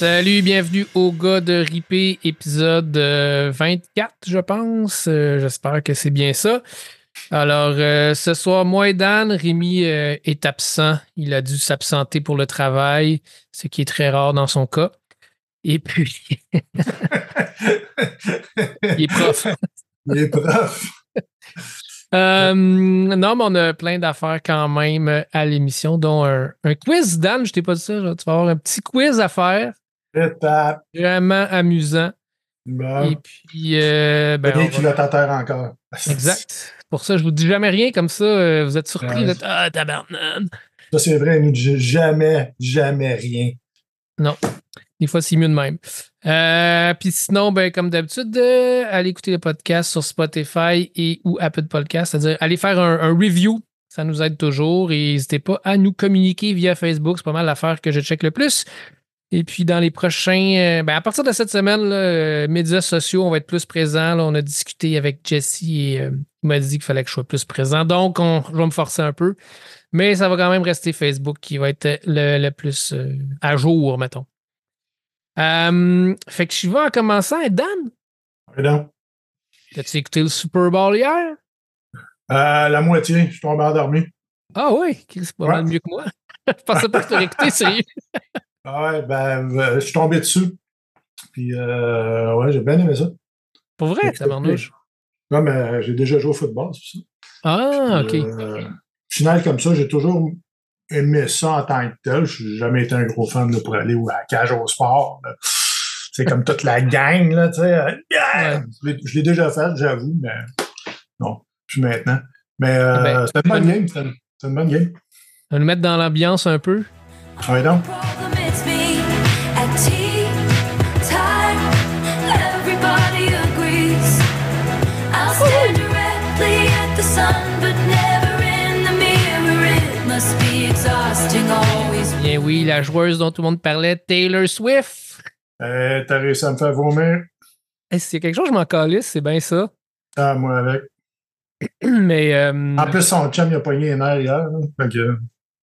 Salut, bienvenue au gars de Ripé, épisode 24, je pense. Euh, J'espère que c'est bien ça. Alors, euh, ce soir, moi et Dan, Rémi euh, est absent. Il a dû s'absenter pour le travail, ce qui est très rare dans son cas. Et puis, il est prof. Il est prof. Euh, non, mais on a plein d'affaires quand même à l'émission, dont un, un quiz. Dan, je t'ai pas dit ça. Tu vas avoir un petit quiz à faire. Étape. Vraiment amusant. Bon. Et puis, euh, ben, Bien qu'il va- terre encore. Exact. Pour ça, je vous dis jamais rien comme ça. euh, Vous êtes surpris. Ouais. Vous êtes Ah, tabarnak. Ça, c'est vrai, nous dit jamais, jamais rien. Des fois, c'est mieux de même. Euh, Puis sinon, ben, comme d'habitude, euh, allez écouter le podcast sur Spotify et ou Apple Podcast, c'est-à-dire allez faire un, un review. Ça nous aide toujours. Et n'hésitez pas à nous communiquer via Facebook. C'est pas mal l'affaire que je check le plus. Et puis dans les prochains. euh, ben, à partir de cette semaine, là, euh, médias sociaux, on va être plus présent. Là, on a discuté avec Jesse et euh, il m'a dit qu'il fallait que je sois plus présent. Donc, on, je vais me forcer un peu. Mais ça va quand même rester Facebook qui va être le, le plus à jour, mettons. Fait que je vais en commençant. Dan, Et donc, as-tu écouté le Super Bowl hier? la moitié, je suis tombé endormi. Ah oui, c'est pas Ouais. mal mieux que moi. je pensais pas que tu écouté, sérieux. Ah ouais, ben, euh, je suis tombé dessus. Puis, euh, ouais, j'ai bien aimé ça. Pour vrai, ça marnouche. Ouais, mais euh, j'ai déjà joué au football, c'est ça. Ah, ok. Euh, final comme ça, j'ai toujours aimé ça en tant que tel. Je n'ai jamais été un gros fan là, pour aller à la cage au sport. C'est comme toute la gang, là, tu sais. yeah! Ouais. Je l'ai- déjà fait, j'avoue, mais non, plus maintenant. Mais euh, Ah ben, c'était une bonne game. C'était une, bonne game. On va nous mettre dans l'ambiance un peu? Ouais, donc. Oui, la joueuse dont tout le monde parlait, Taylor Swift. Euh, T'as réussi à me faire vomir? Hey, S'il y a quelque chose, je m'en calisse, c'est bien ça. Ah, moi avec. Mais. euh, En plus, son chum, il a pogné les nerfs hier. que,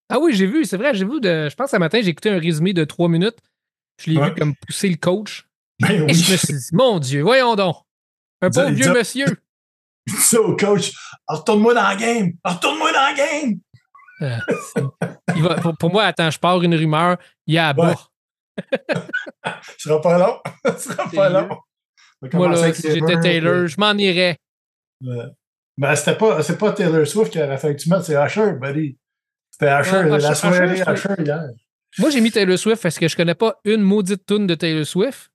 Ah oui, j'ai vu, c'est vrai, j'ai vu. De, je pense ce matin, j'ai écouté un résumé de trois minutes. Je l'ai Ouais. vu comme pousser le coach. ben Et je me suis dit, mon Dieu, voyons donc. Un dis- vieux monsieur. Ça au coach. Retourne-moi dans la game. Retourne-moi dans la game. Euh, c'est- il va- pour, pour moi, attends, je pars une rumeur. Il y a à bas. Ce sera pas long. Ce sera pas long. Moi, là, si j'étais Taylor, je m'en irais. euh, Ben, c'était pas, c'est pas Taylor Swift qui aurait fait que tu c'est Usher, buddy. C'était Ouais, la soirée Usher, hier. Moi, j'ai mis Taylor Swift parce que je connais pas une maudite tune de Taylor Swift.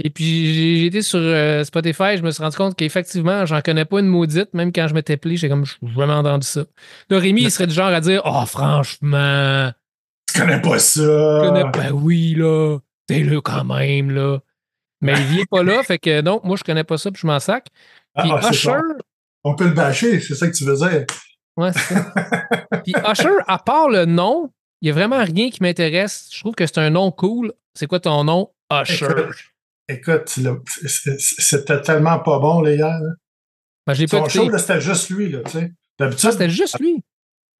Et puis, été sur euh, Spotify, je me suis rendu compte qu'effectivement, j'en connais pas une maudite. Même quand je m'étais plié, j'ai comme, vraiment entendu ça. Là, Rémi, il serait du genre à dire, oh, franchement, Tu connais pas ça. je connais pas, oui, là, Taylor quand même, là. Mais il vient pas là, fait que non, moi, je connais pas ça, puis je m'en sac. Puis Ah, ah, c'est Usher. On peut le bâcher, c'est ça que tu veux dire. Ouais, c'est ça. Puis Usher, à part le nom, il n'y a vraiment rien qui m'intéresse. Je trouve que c'est un nom cool. C'est quoi ton nom? Usher. Écoute, c'était tellement pas bon, les gars. là. Ben, je l'ai pas Son show, c'était juste lui, là, tu sais. D'habitude, c'était juste lui.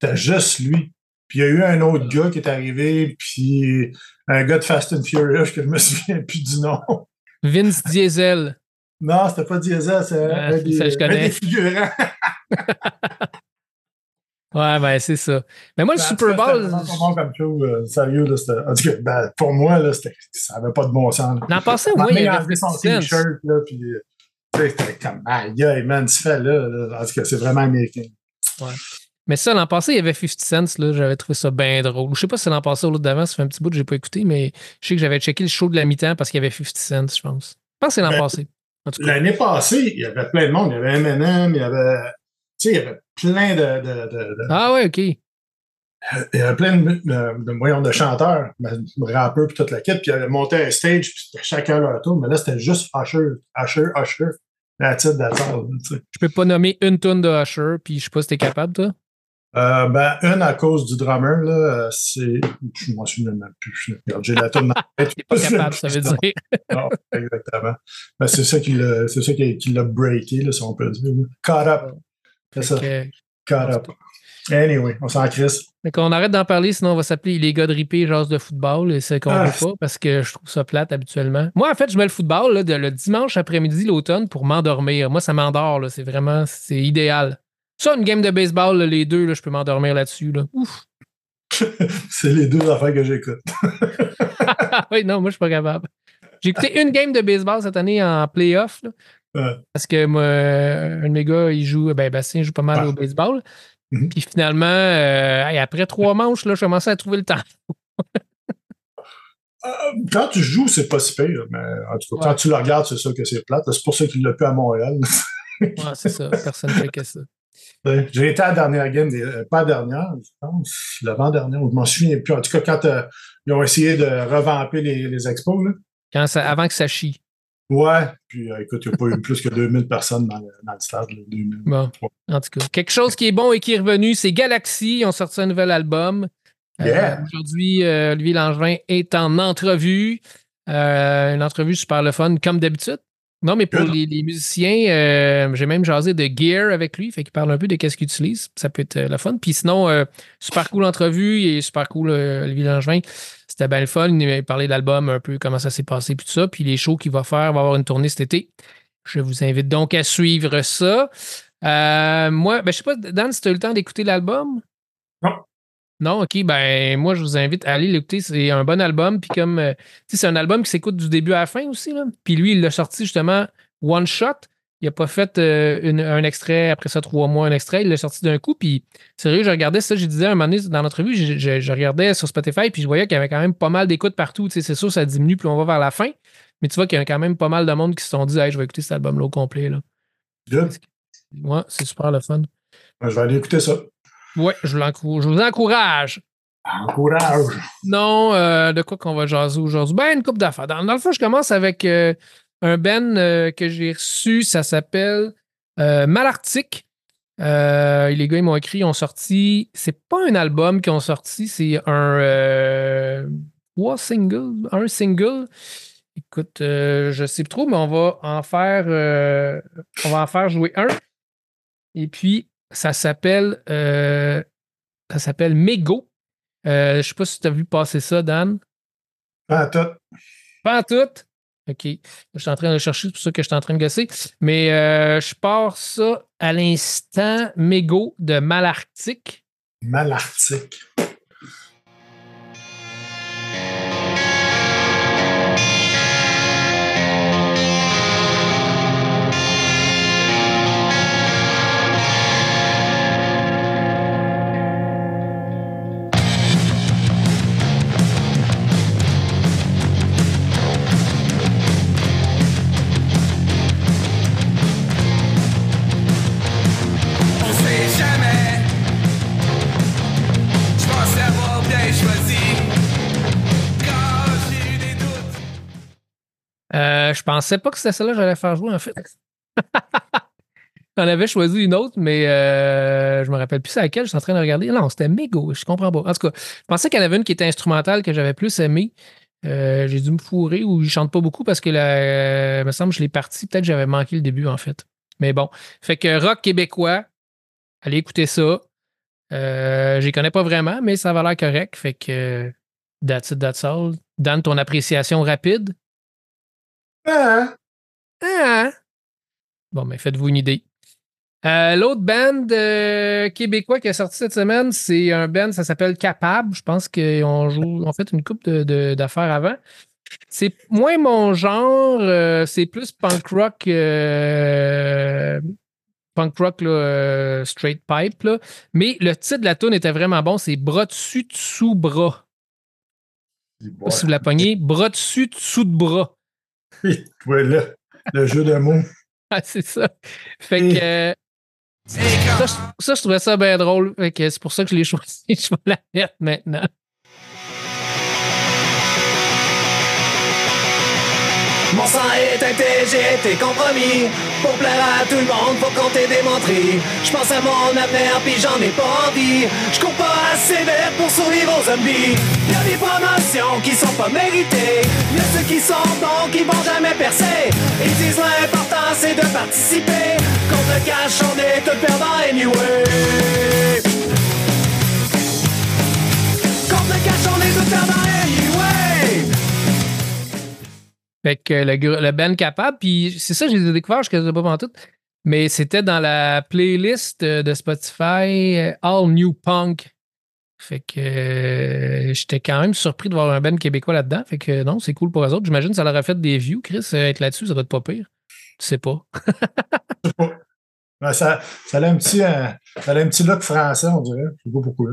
c'était juste lui. Puis il y a eu un autre gars qui est arrivé, puis un gars de Fast and Furious que je me souviens plus du nom. Vince Diesel. Non, c'était pas Diesel, c'est Ah, un, des, un des figurants. Ouais, ben, c'est ça. Mais moi, le Ben, en Super Bowl, comme show, euh, sérieux, là, en tout cas, ben, pour moi, là, ça n'avait pas de bon sens. l'an passé, moins, il avait son 50 cents. t-shirt, là, puis euh, tu sais, c'était comme, aïe, man, tu fais là, là. En tout cas, c'est vraiment américain. Mais ça, l'an passé, il y avait 50 cents. Là, j'avais trouvé ça bien drôle. Je sais pas si c'est l'an passé ou l'autre d'avant. Ça fait un petit bout que j'ai pas écouté, mais je sais que j'avais checké le show de la mi-temps parce qu'il y avait 50 cents, je pense. Je pense que c'est l'an Ben, passé. L'année passée, il y avait plein de monde. Il y avait Eminem, il y avait, tu sais, il y avait plein de, de, de, de- Ah ouais, OK. il y avait plein de, de, de, chanteurs, rappeurs, puis toute la kit, puis il avait monté un stage, puis c'était chacun leur tour, mais là, c'était juste Usher, Usher, Usher, la titre d'attente, tu sais. Je peux pas nommer une tonne de Usher, puis je sais pas si t'es capable, toi. Euh, ben, une à cause du drummer, là, c'est. Je m'en souviens même plus. J'ai la tourne dans la tête. Pas capable, ça veut dire. Non, exactement. Ben, c'est ça qui l'a, c'est ça qui, qui l'a breaké, là, si on peut dire. Caught up. C'est ça. Fait que- Caught up. Anyway, on s'en crisse. Qu'on arrête d'en parler, sinon on va s'appeler les gars de ripé genre de football. Et c'est qu'on Ah. veut pas parce que je trouve ça plate habituellement. Moi, en fait, je mets le football là, de- le dimanche après-midi, l'automne, pour m'endormir. Moi, ça m'endort. C'est vraiment c'est idéal. Ça, une game de baseball, là, les deux, là, je peux m'endormir là-dessus. Là. Ouf. C'est les deux affaires que j'écoute. oui, non, moi, je suis pas capable. J'ai écouté une game de baseball cette année en playoff. Parce que moi, un de mes gars, il joue, ben Bastien joue pas mal Ouais. au baseball. Mhm. Puis finalement, euh, hey, après trois manches, là, je commençais à trouver le temps. Euh, Quand tu joues, c'est pas si pire, mais en tout cas, Ouais. quand tu le regardes, c'est sûr que c'est plate. C'est pour ça qu'il l'a plus à Montréal. Ouais, c'est ça. Personne ne fait que ça. Ouais. J'ai été à la dernière game, des- euh, pas la dernière, je pense, l'avant-dernière, ou je m'en souviens plus. En tout cas, quand ils ont essayé de revamper les, les expos, là. Quand ça, avant que ça chie. Ouais, puis euh, écoute, il n'y a pas eu plus que 2000 personnes dans le, dans le stade. là, 2000. Bon, en tout cas. Quelque chose qui est bon et qui est revenu, c'est Galaxy. Ils ont sorti un nouvel album. Euh, Yeah. Aujourd'hui, euh, Olivier Langevin est en entrevue. Euh, une entrevue super le fun, comme d'habitude. Non, mais pour les, les musiciens, euh, j'ai même jasé de gear avec lui. Fait qu'il parle un peu de qu'est-ce qu'il utilise. Ça peut être euh, le fun. Puis sinon, euh, super cool entrevue. Est super cool, Olivier Langevin. C'était bien le fun. Il parlé de l'album, un peu comment ça s'est passé, puis tout ça. Puis les shows qu'il va faire, il va avoir une tournée cet été. Je vous invite donc à suivre ça. Moi, ben, je sais pas, Dan, si tu as eu le temps d'écouter l'album? Non. Non, ok, ben moi je vous invite à aller l'écouter. C'est un bon album. Puis comme euh, tu sais, c'est un album qui s'écoute du début à la fin aussi. Là. Puis lui, il l'a sorti justement one shot. Il n'a pas fait euh, une- un extrait, après ça, trois mois, un extrait. Il l'a sorti d'un coup. Puis sérieux, je regardais ça, je disais un moment donné dans l'entrevue, je, je- je regardais sur Spotify, puis je voyais qu'il y avait quand même pas mal d'écoutes partout. Tu sais, c'est sûr, ça diminue, puis on va vers la fin. Mais tu vois qu'il y a quand même pas mal de monde qui se sont dit, hey, je vais écouter cet album-là au complet. Là. Good. Ouais, c'est super le fun. Ben, je vais aller écouter ça. Ouais, je, vous encourage. Encourage. Non, euh, de quoi qu'on va jaser aujourd'hui? Ben, une coupe d'affaires. Dans, dans le fond, je commence avec euh, un Ben euh, que j'ai reçu. Ça s'appelle. Euh, les gars, ils m'ont écrit, ils ont sorti. C'est pas un album qu'ils ont sorti, c'est un. Trois singles. Un single. Écoute, je sais plus trop, mais on va en faire. on va en faire jouer un. Et puis, ça s'appelle. euh, ça s'appelle Mego. Euh, je sais pas si tu as vu passer ça, Dan. Ah, tout. Pas en tout? OK. Je suis en train de le chercher, c'est pour ça que je suis en train de gosser. Mais euh, je pars ça à l'instant. Mégo de Malarctique. Malarctique. Je pensais pas que c'était celle-là que j'allais faire jouer, en fait. J'en avais choisi une autre, mais euh, je me rappelle plus c'est laquelle. Je suis en train de regarder. Non, c'était Mégo. Je comprends pas. En tout cas, je pensais qu'il y en avait une qui était instrumentale que j'avais plus aimée. Euh, j'ai dû me fourrer ou il chante pas beaucoup parce que la, euh, me semble que je l'ai parti. Peut-être que j'avais manqué le début, en fait. Mais bon. Fait que rock québécois, allez écouter ça. Euh, je les connais pas vraiment, mais ça va l'air correct. Fait que that's it, that's all. Dan, ton appréciation rapide? Ah, Ah! Bon, mais faites-vous une idée. Euh, L'autre band euh, québécois qui est sorti cette semaine, c'est un band, ça s'appelle Capable. Je pense qu'ils ont, joué- ont fait une coupe de- de- d'affaires avant. C'est moins mon genre, euh, c'est plus punk rock, euh, punk rock là, euh, straight pipe. là. Mais le titre de la tune était vraiment bon, c'est Bras dessus, dessous bras. Si vous la pognez, Bras dessus, dessous de bras. Ouais, là, le jeu de mots. Ah, c'est ça. Fait que. euh, ça, je- ça, je trouvais ça bien drôle. Fait que c'est pour ça que je l'ai choisi. Je vais la mettre maintenant. Mon sang est teinté, j'ai été compromis. Pour plaire à tout le monde, faut compter des menteries. Je pense à mon avenir, puis j'en ai pas envie. Je cours pas assez vite pour survivre aux zombies. Y'a des promotions qui sont pas méritées. Y'a ceux qui sont bons qui vont jamais percer. Ils disent l'important c'est de participer. Contre le cash, on est tout perdant anyway. Fait que le, le band capable, puis c'est ça, je les ai découverts, je ne pas pendant tout. Mais c'était dans la playlist de Spotify euh, All New Punk. Fait que euh, j'étais quand même surpris de voir un band québécois là-dedans. Fait que non, c'est cool pour eux autres. J'imagine que ça leur a fait des views, Chris, euh, être là-dessus, ça doit être pas pire. Tu sais pas. Ben, ça, ça, a un petit, euh, ça a un petit look français, on dirait. Je sais pas pourquoi.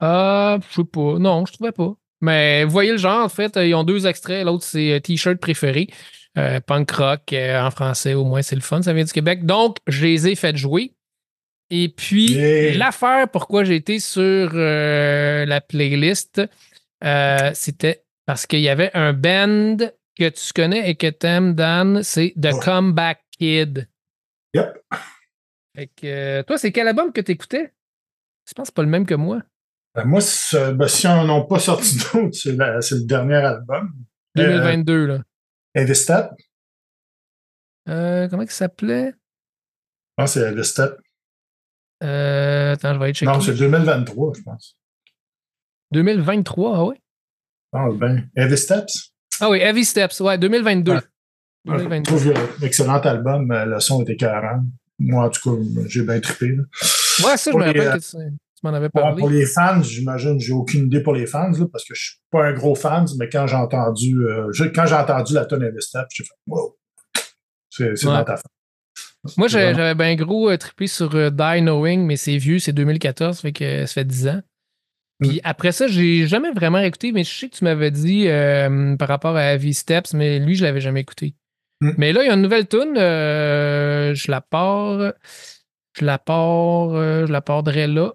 Ah, je sais pas. Non, je trouvais pas. Mais vous voyez le genre, en fait, euh, ils ont deux extraits. L'autre, c'est euh, T-shirt préféré. Euh, punk rock euh, en français, au moins, c'est le fun. Ça vient du Québec. Donc, je les ai fait jouer. Et puis, Yeah. l'affaire pourquoi j'ai été sur euh, la playlist, c'était parce qu'il y avait un band que tu connais et que t'aimes, Dan. C'est The Ouais. Comeback Kid. Yep. Fait que, toi, c'est quel album que t'écoutais? Je pense que pas le même que moi. Ben, moi, ben, si on n'en a pas sorti d'autres, c'est le dernier album. 2022, là. Heavy Step. Euh, comment il s'appelait? Je pense que c'est Heavy Step. Euh, attends, je vais aller checker. Non, c'est 2023, je pense. 2023, ah oui? Pense bien. Heavy Steps. Ah oui, Heavy Steps, ouais, 2022. Ouais. Je 2022. trouve que l'excellent album. euh, Le son était 40. Moi, en tout cas, j'ai bien trippé. là. Ouais, ça, je me rappelle euh, que tu, tu m'en avais Bon, parlé. pour les fans, j'imagine, j'ai aucune idée pour les fans, là, parce que je suis pas un gros fan, mais quand j'ai entendu, euh, quand j'ai entendu la tonne Step, j'ai fait wow. C'est Ouais. dans ta face. Moi, j'avais bien gros euh, trippé sur euh, Die Knowing, mais c'est vieux, c'est 2014, fait que ça fait 10 ans. Puis Mm. après ça, j'ai jamais vraiment écouté, mais je sais que tu m'avais dit euh, par rapport à Heavy Steps, mais lui, je l'avais jamais écouté. Mm. Mais là, il y a une nouvelle tune, je la pars, je la pars, je la pardrai là.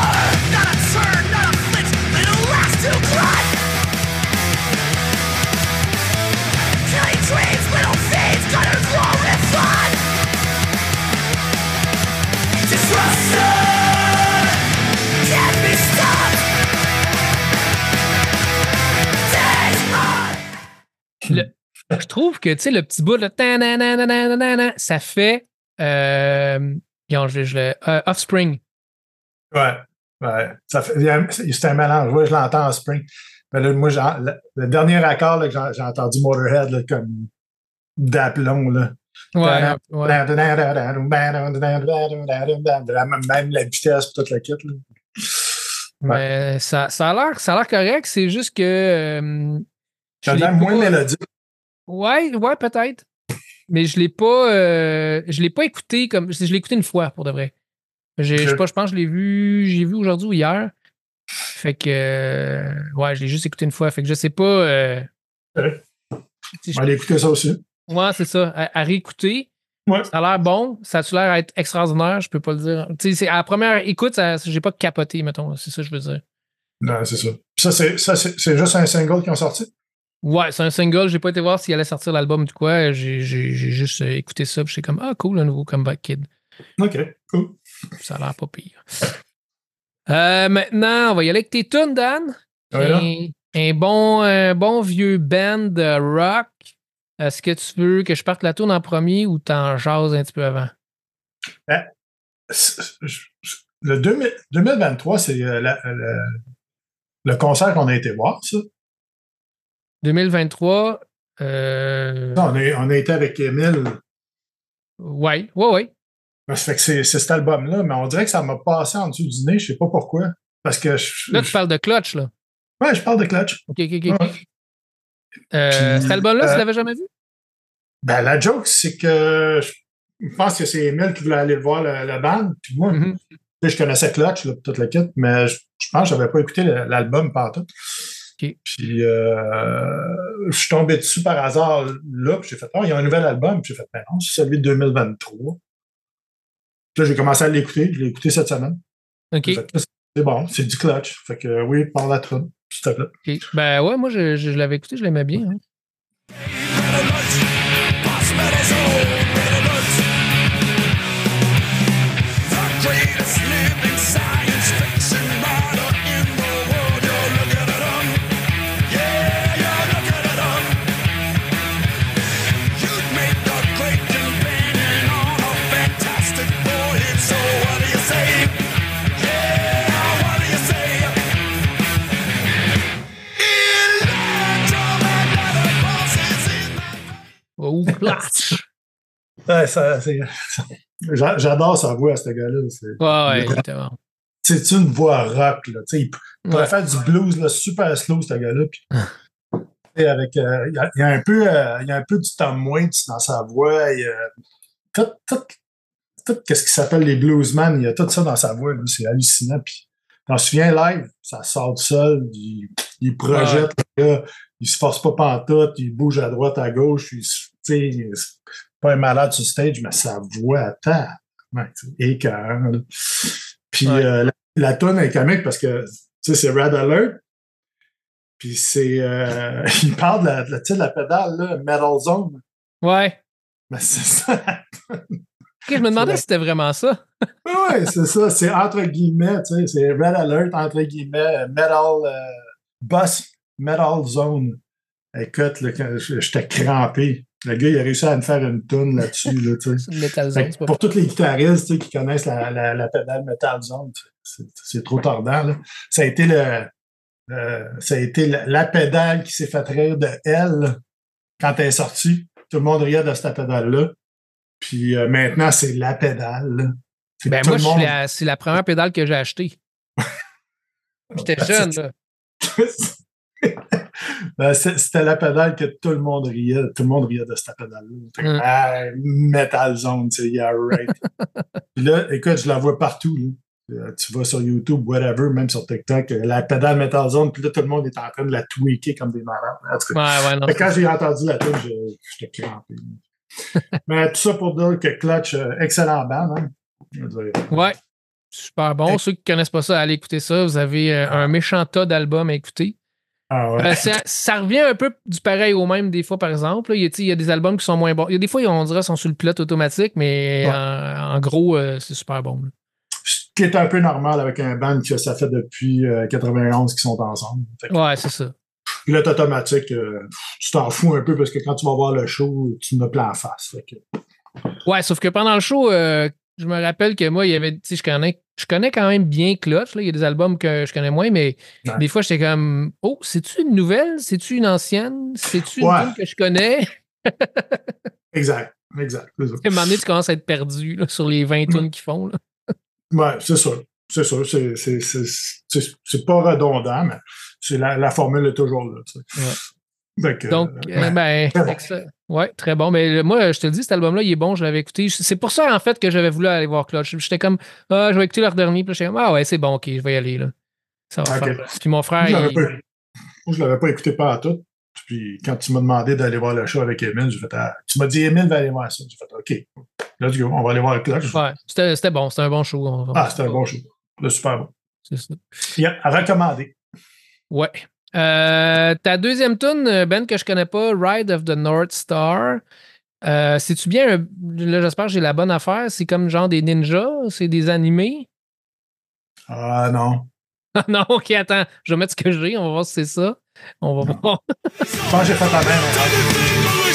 Le- je trouve que, tu sais, le petit bout, là, ça fait. Euh, je, je le- euh, Offspring. Ouais. ouais. C'est un mélange. Ouais, je l'entends en spring. Mais là, moi, le, le dernier accord là, que j'ai entendu Motorhead là, comme d'aplomb. Là. Ouais, ouais. Même la vitesse pour toute la kit. Là. Mais ça, ça a l'air ça a l'air correct, c'est juste que. euh, l'ai l'air moins pas- mélodique. Ouais, ouais, peut-être. Mais je l'ai pas. euh, je l'ai pas écouté comme. Je l'ai écouté une fois pour de vrai. Je sais pas, je pense que je l'ai vu. J'ai vu aujourd'hui ou hier. Fait que. euh, ouais, je l'ai juste écouté une fois. Fait que je sais pas. euh, Ouais. si On je- va aller écouter ça aussi. Ouais, c'est ça. À, à réécouter. Ouais. Ça a l'air bon. Ça a l'air être extraordinaire? Je peux pas le dire. Tu sais, c'est- à la première écoute, ça- j'ai pas capoté, mettons. C'est ça que je veux dire. Non, c'est ça. Ça, c'est, ça, c'est, c'est juste un single qui ont sorti? Ouais, c'est un single. J'ai pas été voir s'il allait sortir l'album du quoi. J'ai juste euh, écouté ça. Puis j'étais comme, ah, cool, un nouveau Comeback Kid. OK, cool. Ça a l'air pas pire. Euh, maintenant, on va y aller avec tes tunes, Dan. Là. un, un bon, un bon vieux band de rock. Est-ce que tu veux que je parte la tourne en premier ou t'en jases un petit peu avant? Je- Le 2000 2023, c'est euh, le concert qu'on a été voir, ça. 2023, euh, On a, on a été avec Emile. ouais, ouais, ouais. Ça fait que c'est, cet album-là, mais on dirait que ça m'a passé en dessous du nez, je sais pas pourquoi. Parce que je, Là, tu je- parles de Clutch, là. ouais, je parle de Clutch. OK, OK, OK. Ouais. Euh, Puis, cet album-là, tu euh, l'avais jamais vu? Ben, la joke, c'est que je pense que c'est Emile qui voulait aller voir la, la bande. Puis moi, Mhm. tu sais, je connaissais Clutch, là, toute la kit, mais je, je pense que je n'avais pas écouté le- l'album partout. Puis euh, je suis tombé dessus par hasard là, puis j'ai fait Oh, il y a un nouvel album. Puis j'ai fait Ben non, c'est celui de 2023. Puis là, j'ai commencé à l'écouter. Je l'ai écouté cette semaine. OK. C'est bon, c'est du Clutch. Fait que oui, par la trône, s'il te plaît. Ben ouais, moi, je, je l'avais écouté, je l'aimais bien. hein. Ouais, J'adore sa voix, ce gars-là. C'est Ouais, ouais, exactement. c'est une voix rock. Là. Tu sais, Il pourrait Ouais. faire du blues là, super slow, ce gars-là. Avec, euh, il, y y a un peu, euh, il y a un peu du Tom Waits dans sa voix. Il y a tout, tout, tout ce qui s'appelle les bluesman, il y a tout ça dans sa voix. là. C'est hallucinant. Puis, je m'en souviens live, ça sort du sol, il, il projette, le gars, il se force pas pantoute, il bouge à droite, à gauche, il, se- c'est pas un malade sur stage, mais sa voix attend. écœurant, là. Puis Ouais. euh, la, la tonne est comique parce que tu sais, c'est Red Alert. Puis c'est euh, il parle de la, de la, de la pédale, là, Metal Zone. Ouais. Mais c'est ça. Je me demandais si c'était vraiment ça. Oui, c'est ça. C'est entre guillemets, tu sais, c'est Red Alert, entre guillemets, Metal euh, Bus Metal Zone. Écoute, là, quand je- j'étais crampé. Le gars, il a réussi à me faire une toune là-dessus, là, Metal Zone, pour tous les guitaristes qui connaissent la, la, la pédale Metal Zone, c'est trop tordant. Là. Ça a été le euh, ça a été la, la pédale qui s'est fait rire de elle quand elle est sortie. Tout le monde riait de cette pédale-là. Puis euh, maintenant, c'est la pédale. Ben moi, monde- c'est la première pédale que j'ai achetée. J'étais Ben, jeune, là. Ben, C'était la pédale que tout le monde riait. Tout le monde riait de cette pédale-là. Mm. Ah, Metal Zone, tu sais, yeah, right. Puis là, écoute, je la vois partout. là. Euh, Tu vas sur YouTube, whatever, même sur TikTok, euh, la pédale Metal Zone, puis là, tout le monde est en train de la tweaker comme des malades. Ouais, ouais, quand j'ai entendu la tune, je- j'étais crampé. Mais tout ça pour dire que Clutch, euh, excellent band. Hein? Ouais. Super bon. Ceux qui connaissent pas ça, allez écouter ça. Vous avez un méchant tas d'albums à écouter. Ah ouais. Euh, ça, ça revient un peu du pareil au même des fois, par exemple. là. Il y, a, tu sais, il y a des albums qui sont moins bons. Il y a des fois, on dirait sont sur le pilote automatique, mais Ouais. en, en gros, euh, c'est super bon. là. Ce qui est un peu normal avec un band que ça fait depuis euh, 91 qu'ils sont ensemble. Que Ouais, c'est ça. Pilote automatique, euh, tu t'en fous un peu parce que quand tu vas voir le show, tu me plein en face. Que, Ouais, sauf que pendant le show, euh, je me rappelle que moi, il y avait, tu sais, je connais, je connais quand même bien Clutch. là. Il y a des albums que je connais moins, mais Ouais. des fois, j'étais comme, oh, c'est-tu une nouvelle? C'est-tu une ancienne? C'est-tu une Ouais. que je connais? exact, exact. À un moment donné, tu commences à être perdu là, sur les 20 tunes qu'ils font. Là. Ouais, c'est ça. C'est ça. C'est- c'est- c'est- C'est c'est pas redondant, mais c'est la, la formule est toujours là. tu sais. Fait que, Donc, euh, euh, ben, très bon. excellent. ouais, très bon. Mais le- moi, je te le dis, cet album-là, il est bon, je l'avais écouté. C'est pour ça, en fait, que j'avais voulu aller voir Clutch. J'étais comme, ah, je vais écouter leur dernier. Puis j'étais comme, ah ouais, c'est bon, ok, je vais y aller. Là. Ça va Ok. faire. Puis mon frère, moi, je l'avais il- pas, l'avais pas écouté pas à tout. Puis quand tu m'as demandé d'aller voir le show avec Emile, j'ai fait ah, Tu m'as dit Emile va aller voir ça. J'ai fait OK. Let's go, on va aller voir le clutch. ouais, c'était bon, c'était un bon show. On Ah, c'était un bon show. C'était super bon. C'est ça. Puis, à recommander. Ouais. Euh, ta deuxième tune, Ben, que je connais pas, Ride of the North Star. Euh, C'est-tu bien, un- là, j'espère que j'ai la bonne affaire. C'est comme genre des ninjas, c'est des animés? Ah non. Ah non, ok, attends, je vais mettre ce que j'ai, on va voir si c'est ça. On va voir. Je pense que j'ai fait la même.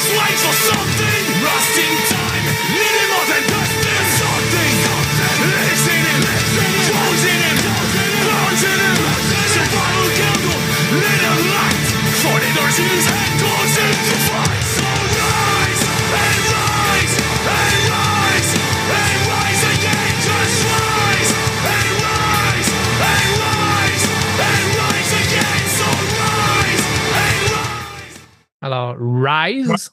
Rise?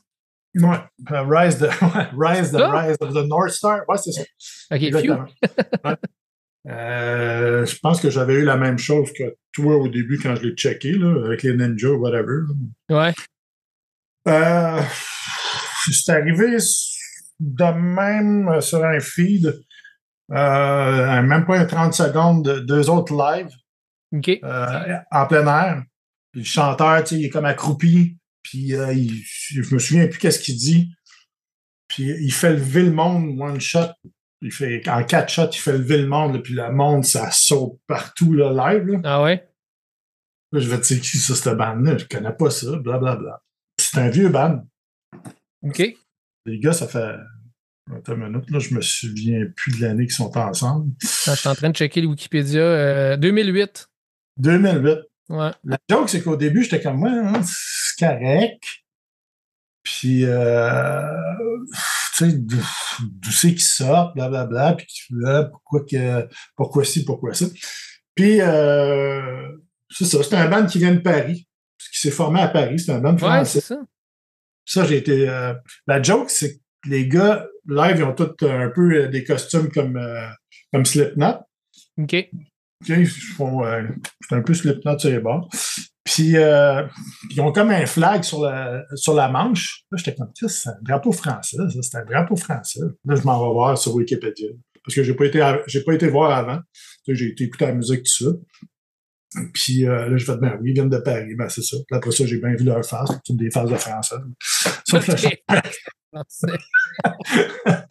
Ouais. Euh, Rise, ouais, of the North Star. Ouais, c'est ça. Ok. Euh, je pense que j'avais eu la même chose que toi au début quand je l'ai checké, là, avec les ninjas, whatever. Ouais. Euh, c'est arrivé de même sur un feed, euh, même pas un 30 secondes, de deux autres lives en plein air. Puis le chanteur, tu sais, il est comme accroupi, puis euh, il, je me souviens plus qu'est-ce qu'il dit. Puis il fait lever le monde one shot. Il fait, en quatre shots, il fait lever le monde, là, puis le monde, ça saute partout, là, live. Là. Ah ouais? Là, je vais te dire qui ça, cette bande-là? Je connais pas ça, blablabla. C'est un vieux band. Ok. Les gars, ça fait. Attends une minute, là, je me souviens plus de l'année qu'ils sont ensemble. Je suis en train de checker le Wikipédia. Euh, 2008. 2008. Ouais. La joke, c'est qu'au début, j'étais comme, ouais, hein, c'est correct. Puis, euh, tu sais, d'où c'est qu'ils sortent, blablabla, puis ah, pourquoi, que, pourquoi ci, pourquoi ça. Puis, euh, c'est ça, c'est un band qui vient de Paris, qui s'est formé à Paris, c'est un band Ouais, français. c'est ça. Ça, j'ai été. euh, la joke, c'est que les gars, live, ils ont tous un peu euh, des costumes comme, comme Slipknot. OK. OK, Ils font. c'est un peu Slipknot sur les bords. Puis, euh, ils ont comme un flag sur la, sur la manche. Là, j'étais comme, Tiens, c'est un drapeau français. Ça, c'est un drapeau français. Là, je m'en vais voir sur Wikipédia. Parce que j'ai pas été, à- j'ai pas été voir avant. J'ai été écouter la musique tout ça. Puis euh, là, j'ai fait, ben oui, ils viennent de Paris. Ben, c'est ça. Puis après ça, j'ai bien vu leur face. C'est des faces de français. Sauf le OK. Français.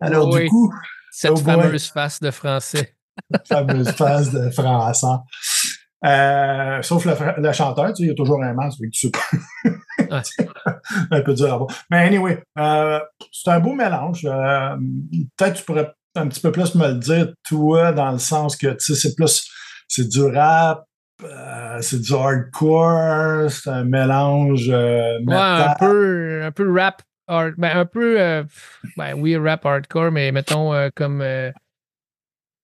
Alors, Oui. du coup, Cette Oh fameuse face de français. fameuse phase de français. Euh, sauf le, chanteur, tu sais, il y a toujours un masque, que tu pas. un peu dur à voir. Mais anyway, euh, c'est un beau mélange. Euh, Peut-être tu pourrais un petit peu plus me le dire, toi, dans le sens que, tu sais, c'est plus, c'est du rap, euh, c'est du hardcore, c'est un mélange euh, Ouais, un peu, un peu rap. hard- ben, un peu. euh, ben oui, rap hardcore, mais mettons comme.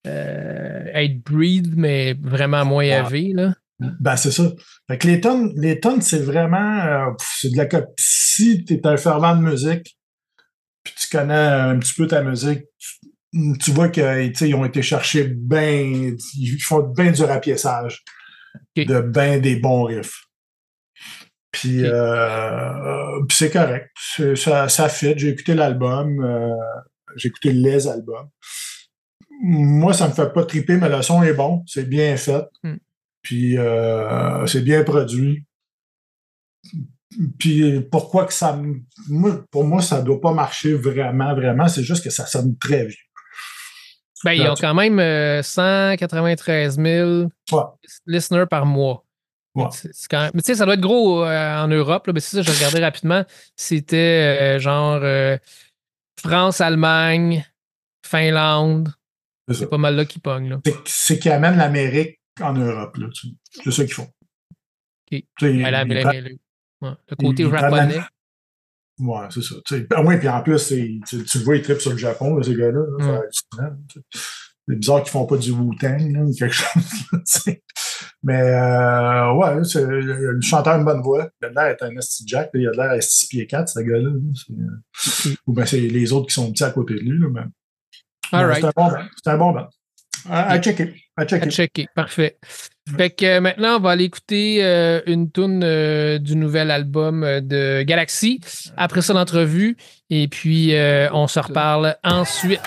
Euh, euh, Hatebreed, mais vraiment moins élevé, là. Ben, c'est ça. Fait que les tonnes, les tonnes, c'est vraiment, euh, c'est de la copie. Si tu es un fervent de musique, puis tu connais un petit peu ta musique, tu, tu vois qu'ils ont été chercher bien, ils font bien du rapiessage, de bien des bons riffs. Puis, euh, c'est correct. Ça, ça fit. J'ai écouté l'album, euh, j'ai écouté les albums. Moi, ça me fait pas triper, mais le son est bon, c'est bien fait. Hmm. Puis euh, c'est bien produit. Puis pourquoi que ça moi, pour moi, ça doit pas marcher vraiment, vraiment. C'est juste que ça sonne très vieux. Ben, ils ont quand même euh, 193 000 Ouais. listeners par mois. Ouais. C'est- quand même- Mais tu sais, ça doit être gros euh, en Europe. Là. Mais c'est ça, je regardais rapidement. C'était euh, genre euh, France, Allemagne, Finlande. C'est pas mal là qui pogne. Là. C'est- qu'ils amènent l'Amérique en Europe. C'est ça qu'ils font. Ouais, ouais, le côté japonais. Ouais, c'est ça. Ah oui, puis en plus, tu, tu le vois, ils trippent sur le Japon, là, ces gars-là. là, Mm. c'est bizarre qu'ils font pas du Wu-Tang ou quelque chose. Mais euh, ouais, le le chanteur a une bonne voix. Il a l'air d'être un esti Jack. Il a l'air à 6 pieds 4, ce gars-là. Ou bien c'est les autres qui sont petits à côté de lui. Là, mais right. C'est un bon band. C'est un bon band. À, à checker. À À checker. checker. Parfait. Fait que euh, maintenant, on va aller écouter euh, une tune euh, du nouvel album de Galaxy. Après ça, l'entrevue. Et puis, euh, on se reparle ensuite.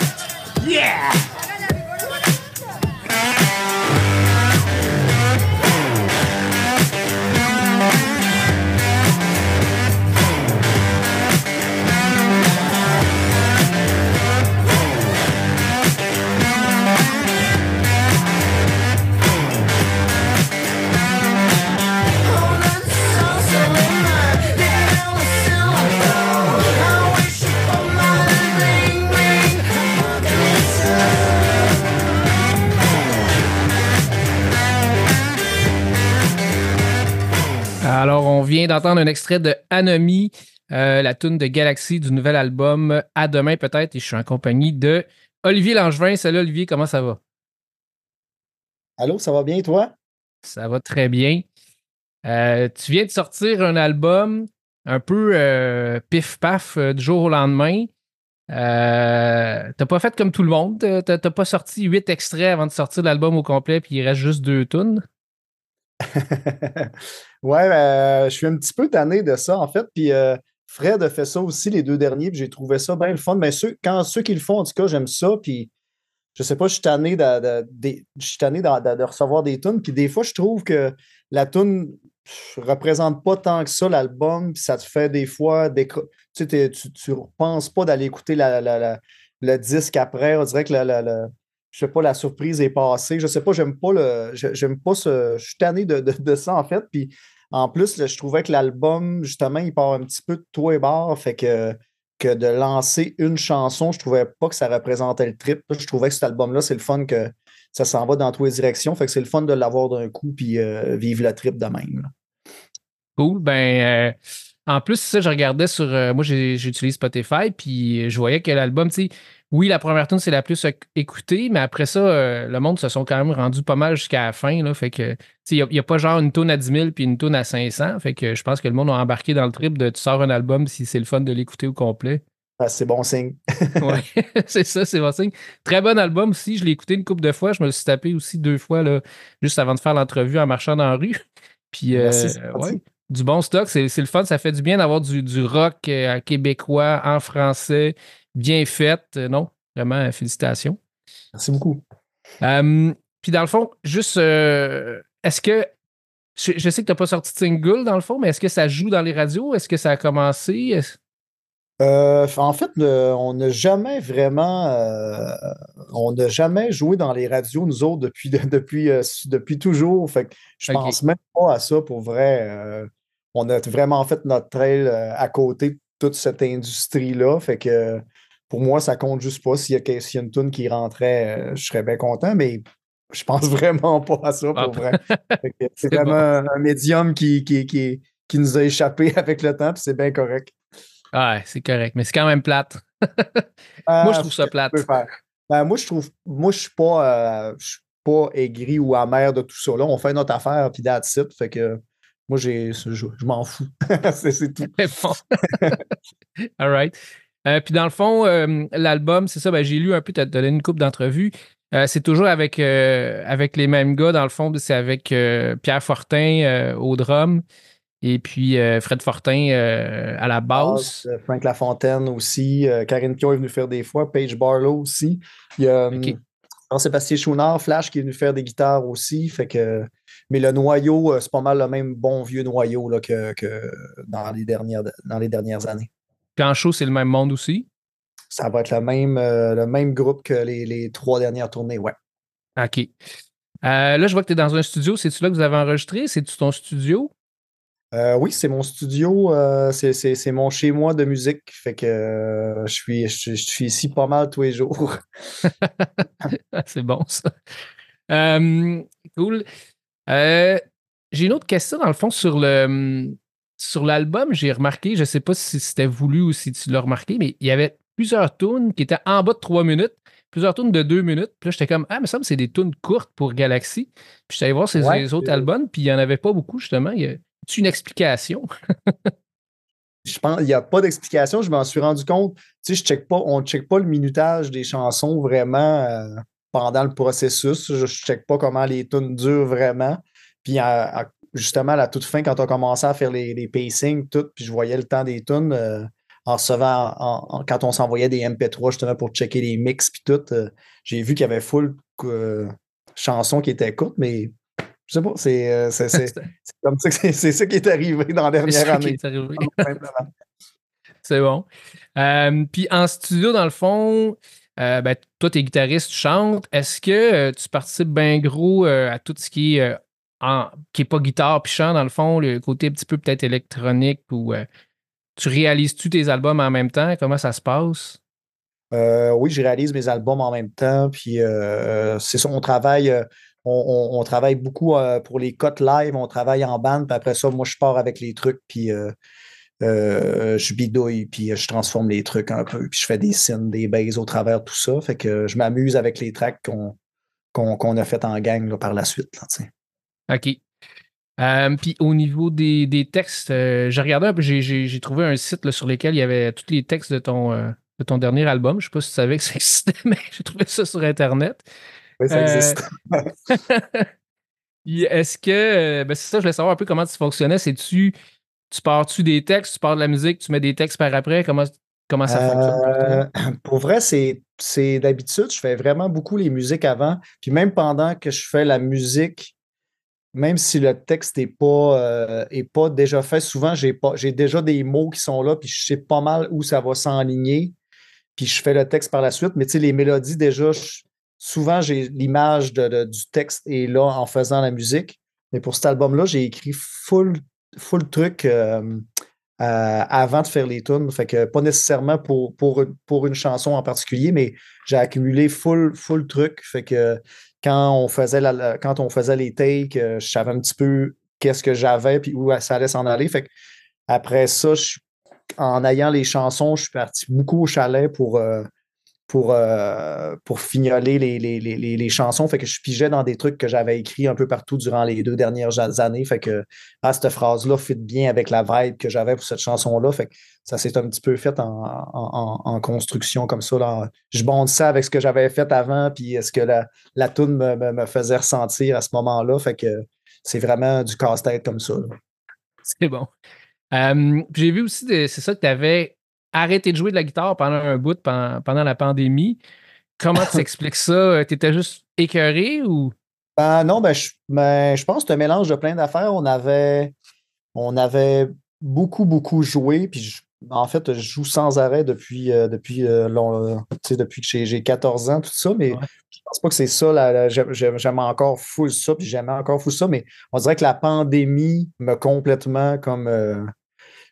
Alors, on vient d'entendre un extrait de Anomie, euh, la tune de Galaxy du nouvel album À demain peut-être. Et je suis en compagnie de Olivier Langevin. Salut Olivier, comment ça va? Allô, ça va bien, toi? Ça va très bien. Euh, tu viens de sortir un album un peu euh, pif-paf du jour au lendemain. Euh, t'as pas fait comme tout le monde. T'as t'as pas sorti huit extraits avant de sortir l'album au complet, puis il reste juste deux tunes. ouais, euh, je suis un petit peu tanné de ça, en fait. Puis euh, Fred a fait ça aussi les deux derniers, puis j'ai trouvé ça bien le fun. Mais ceux, quand ceux qui le font, en tout cas, j'aime ça. Puis je sais pas, je suis tanné de, de- je suis tanné de- recevoir des tunes. Puis des fois, je trouve que la tune représente pas tant que ça l'album, puis ça te fait des fois décro- tu t'es- tu, repenses pas d'aller écouter la, la- la- le disque après. On dirait que la- je sais pas, la surprise est passée. Je sais pas, j'aime pas le. J'aime pas ce. Je suis tanné de, de- de ça, en fait. Puis en plus, je trouvais que l'album, justement, il part un petit peu de tout et barre. Fait que, que de lancer une chanson, je trouvais pas que ça représentait le trip. Je trouvais que cet album-là, c'est le fun que ça s'en va dans toutes les directions. Fait que c'est le fun de l'avoir d'un coup puis euh, vivre le trip de même. Cool. Ben, euh, En plus, ça, je regardais sur. euh, moi, j'utilise Spotify, puis je voyais que l'album, tu sais, oui, la première tune c'est la plus éc- écoutée, mais après ça, euh, le monde se sont quand même rendus pas mal jusqu'à la fin. Là, fait que, il n'y a, pas genre une tune à 10 000 puis une tune à 500. Fait que je pense que le monde a embarqué dans le trip de tu sors un album si c'est le fun de l'écouter au complet. Ah, c'est bon signe. Ouais, c'est ça, c'est bon signe. Très bon album aussi. Je l'ai écouté une couple de fois. Je me le suis tapé aussi deux fois, là, juste avant de faire l'entrevue en marchant dans la rue. Puis, euh, Merci, ouais, du bon stock. C'est le fun. Ça fait du bien d'avoir du, du rock euh, québécois en français, bien fait. Euh, non, vraiment, euh, félicitations. Merci beaucoup. Euh, puis, dans le fond, juste, est-ce que. Je, je sais que tu n'as pas sorti de single, dans le fond, mais est-ce que ça joue dans les radios? Est-ce que ça a commencé? Euh, en fait, on n'a jamais vraiment, euh, on n'a jamais joué dans les radios, nous autres, depuis, depuis, euh, depuis toujours. Fait que je Ok. pense même pas à ça pour vrai. On a vraiment fait notre trail à côté de toute cette industrie-là. Fait que pour moi, ça compte juste pas. S'il y a, que- s'il y a une tune qui rentrait, je serais bien content, mais je pense vraiment pas à ça Ah, pour vrai. Fait que C'est vraiment un, un médium qui, qui, qui, qui nous a échappé avec le temps, puis c'est bien correct. Ouais, c'est correct, mais c'est quand même plate. Ah, Moi, je trouve ça plate. Ben, moi, je trouve. Moi, je suis pas. euh, je suis pas aigri ou amer de tout ça. Là, on fait notre affaire, puis that's it. Fait que moi, j'ai, je, je m'en fous. c'est, tout. All right. Euh, puis dans le fond, euh, l'album, c'est ça, ben, j'ai lu un peu, tu as donné une coupe d'entrevues. Euh, c'est toujours avec, avec les mêmes gars, dans le fond, c'est avec Pierre Fortin au drum et puis euh, Fred Fortin euh, à la basse. Euh, Frank Lafontaine aussi. euh, Karine Pio est venue faire des fois. Paige Barlow aussi. Il y a hum, Ok. Jean-Sébastien Chouinard, Flash, qui est venu faire des guitares aussi. Fait que, mais le noyau, c'est pas mal le même bon vieux noyau là, que, que dans, les dernières, dans les dernières années. Puis en show, c'est le même monde aussi? Ça va être le même, le même groupe que les, les trois dernières tournées, ouais. OK. Là, je vois que tu es dans un studio. C'est-tu là que vous avez enregistré? C'est-tu ton studio? Euh, oui, c'est mon studio, euh, c'est- mon chez-moi de musique. Fait que euh, je, suis, je, je suis ici pas mal tous les jours. C'est bon, ça. Cool. J'ai une autre question, dans le fond, sur le sur l'album. J'ai remarqué, je ne sais pas si c'était voulu ou si tu l'as remarqué, mais il y avait plusieurs tunes qui étaient en bas de trois minutes, plusieurs tunes de deux minutes. Puis là, j'étais comme, ah, mais ça me c'est des tunes courtes pour Galaxy. Puis je suis allé voir ces Ouais, autres albums, puis il n'y en avait pas beaucoup, justement. Y a-tu une explication? Je pense il n'y a pas d'explication, je m'en suis rendu compte. Tu sais, je pas, on ne check pas le minutage des chansons vraiment euh, pendant le processus. Je ne check pas comment les tunes durent vraiment. Puis justement, à la toute fin, quand on commençait à faire les, les pacings, tout, puis je voyais le temps des tunes euh, en recevant, quand on s'envoyait des MP3 justement pour checker les mix, puis tout, euh, j'ai vu qu'il y avait full chansons qui étaient courtes, mais je sais pas, c'est euh, c'est- c'est- c'est comme ça que c'est ça qui est arrivé dans la dernière qui année. est arrivé. tout simplement. C'est bon. Euh, puis en studio, dans le fond, euh, ben, toi, tu es guitariste, tu chantes. Est-ce que euh, tu participes bien gros à tout ce qui est, en- qui est pas guitare puis chant, dans le fond, le côté un petit peu peut-être électronique ou tu réalises-tu tes albums en même temps? Comment ça se passe? Oui, je réalise mes albums en même temps. Puis c'est ça, on travaille, on, travaille beaucoup euh, pour les cotes live, on travaille en bande, puis après ça, moi, je pars avec les trucs, puis euh, euh, je bidouille, puis je transforme les trucs un peu, puis je fais des scènes, des bases au travers de tout ça. Fait que je m'amuse avec les tracks qu'on a fait en gang là, par la suite. OK. Puis au niveau des, des textes, j'ai regardé j'ai- trouvé un site sur lequel il y avait tous les textes de ton, de ton dernier album. Je sais pas si tu savais que ça existait, mais j'ai trouvé ça sur Internet. Oui, ça Euh, existe. Est-ce que. euh, ben c'est ça, je voulais savoir un peu comment tu fonctionnais. C'est-tu. Tu pars-tu des textes, tu pars de la musique, tu mets des textes par après? Comment, comment ça fonctionne pour? Euh, pour vrai, c'est, d'habitude, je fais vraiment beaucoup les musiques avant. Puis même pendant que je fais la musique, même si le texte n'est pas, euh, est pas déjà fait, souvent j'ai déjà des mots qui sont là, puis je sais pas mal où ça va s'enligner. Puis je fais le texte par la suite. Mais tu sais, les mélodies, déjà, je- souvent j'ai l'image de- du texte est là en faisant la musique. Mais pour cet album-là, j'ai écrit full, full truc. euh, euh, avant de faire les tunes. Fait que pas nécessairement pour, pour, pour une chanson en particulier, mais j'ai accumulé full, full truc. Fait que quand on faisait, quand on faisait les takes, euh, je savais un petit peu qu'est-ce que j'avais puis où ça allait s'en aller. Fait que après ça, en ayant les chansons, je suis parti beaucoup au chalet pour, pour, euh, pour fignoler les, les, les, les- chansons. Fait que je pigeais dans des trucs que j'avais écrits un peu partout durant les deux dernières années. Fait que ah, cette phrase-là fit bien avec la vibe que j'avais pour cette chanson-là. Fait que ça s'est un petit peu fait en, en, construction comme ça. Là. Je bondissais avec ce que j'avais fait avant, puis ce que la, la toune me, me- faisait ressentir à ce moment-là. Fait que c'est vraiment du casse-tête comme ça. C'est bon. Euh, J'ai vu aussi, c'est ça que tu avais arrêté de jouer de la guitare pendant un bout pendant, pendant la pandémie. Comment tu expliques ça? Tu étais juste écœuré ou? Ben non, ben je, ben, je pense que c'est un mélange de plein d'affaires. On avait, on avait beaucoup, beaucoup joué. Puis je- en fait, je joue sans arrêt depuis, euh, depuis, euh, long- euh, tu sais, depuis que j'ai j'ai 14 ans, tout ça. Mais Ouais. je pense pas que c'est ça. la- la- j'aime- encore full ça, puis j'aimais encore full ça. Mais on dirait que la pandémie m'a complètement comme.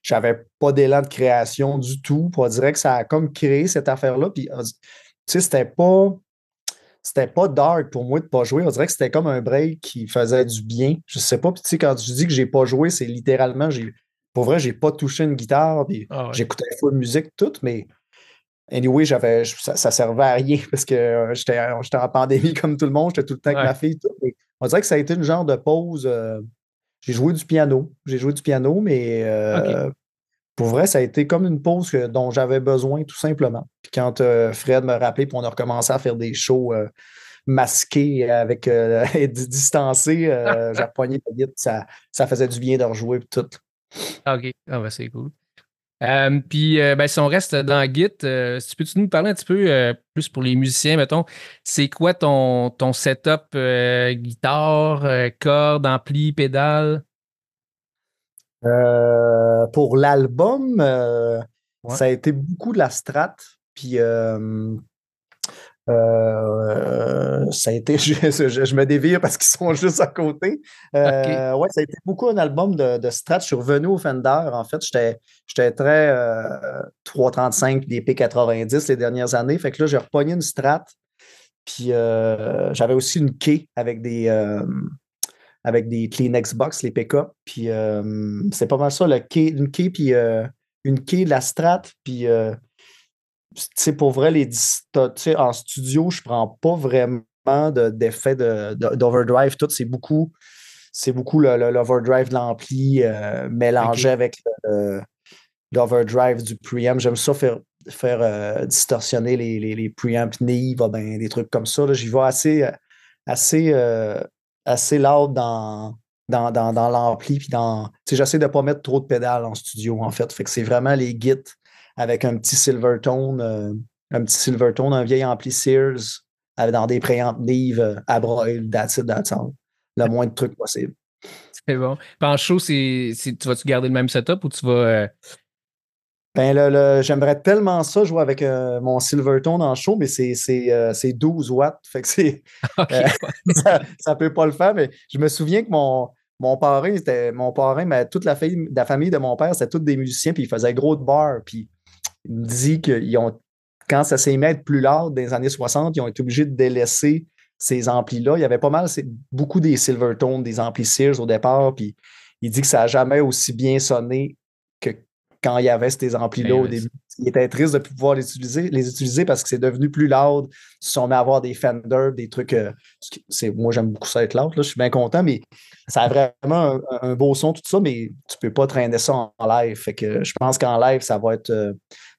J'avais pas d'élan de création du tout. Puis on dirait que ça a comme créé cette affaire-là. Puis, tu sais, c'était pas c'était pas dark pour moi de pas jouer. On dirait que c'était comme un break qui faisait du bien. Je sais pas. Puis tu sais, quand je dis que j'ai pas joué, c'est littéralement, j'ai. Pour vrai, j'ai pas touché une guitare. Puis Ah ouais. j'écoutais full musique toute, mais anyway, j'avais. Ça, ça servait à rien parce que euh, j'étais en pandémie comme tout le monde. J'étais tout le temps avec ma fille. Tout, mais on dirait que ça a été une genre de pause. euh, j'ai joué du piano. J'ai joué du piano, mais euh, pour vrai, ça a été comme une pause que- dont j'avais besoin, tout simplement. Puis quand euh, Fred me rappelé, puis on a recommencé à faire des shows euh, masqués avec distancés, j'ai repogné la ça, ça faisait du bien de rejouer tout. Ah, OK. Ah, ben, c'est cool. Euh, puis, euh, ben, si on reste dans Git, euh, si tu peux-tu nous parler un petit peu euh, plus pour les musiciens, mettons, c'est quoi ton, ton setup guitare, cordes, ampli, pédale? Pour l'album, Ouais. ça a été beaucoup de la strat. Puis euh, euh, ça a été, je, je- je me dévire parce qu'ils sont juste à côté. Euh, Ouais, ça a été beaucoup un album de, de strat. Je suis revenu au Fender. En fait, j'étais très euh, 335 des P90 les dernières années. Fait que là, j'ai repogné une strat. Puis euh, j'avais aussi une key avec des, euh, avec des Kleenex Box, les PK. Puis euh, c'est pas mal ça, le key, une key, puis euh, une de la strat. Puis, euh, sais, pour vrai, les en studio, je prends pas vraiment de- d'effet de, de- d'overdrive. Tout, c'est beaucoup, c'est beaucoup le- le- l'overdrive de l'ampli euh, mélangé avec le- l'overdrive du preamp. J'aime ça faire, faire euh, distorsionner les, les, les preamps Neve, ben, des trucs comme ça. J'y vais assez, assez, euh, assez loud dans, dans, dans, dans l'ampli. J'essaie de ne pas mettre trop de pédales en studio, en fait. Fait que c'est vraiment les gits avec un petit Silvertone, euh, un petit Silvertone, un vieil ampli Sears, dans des préamps Neve euh, à broil, that's it, that's all. Le moins de trucs possible. C'est bon. En show, c'est, tu vas-tu garder le même setup ou tu vas. euh, Ben, le- j'aimerais tellement ça jouer avec euh, mon Silvertone en show, mais c'est, c'est, euh, c'est 12 watts. Fait que c'est, ça, ça peut pas le faire, mais je me souviens que mon, mon parrain, c'était mon parrain, mais toute la famille, la famille de mon père, c'était tous des musiciens, puis ils faisaient gros de bar. Puis dit qu'ils ont, quand ça s'est mis à être plus lourd dans les années 60, ils ont été obligés de délaisser ces amplis-là. Il y avait pas mal, c'est beaucoup des Silvertones, des amplis Sears au départ, puis il dit que ça n'a jamais aussi bien sonné que quand il y avait ces amplis-là Ben au début. Il était triste de ne plus pouvoir les utiliser, les utiliser parce que c'est devenu plus loud. Ils se sont mis à avoir des Fender, des trucs. euh, c'est, moi, j'aime beaucoup ça être loud. Là, je suis bien content, mais ça a vraiment un, un beau son, tout ça, mais tu peux pas traîner ça en live. Fait que je pense qu'en live, ça va être. euh,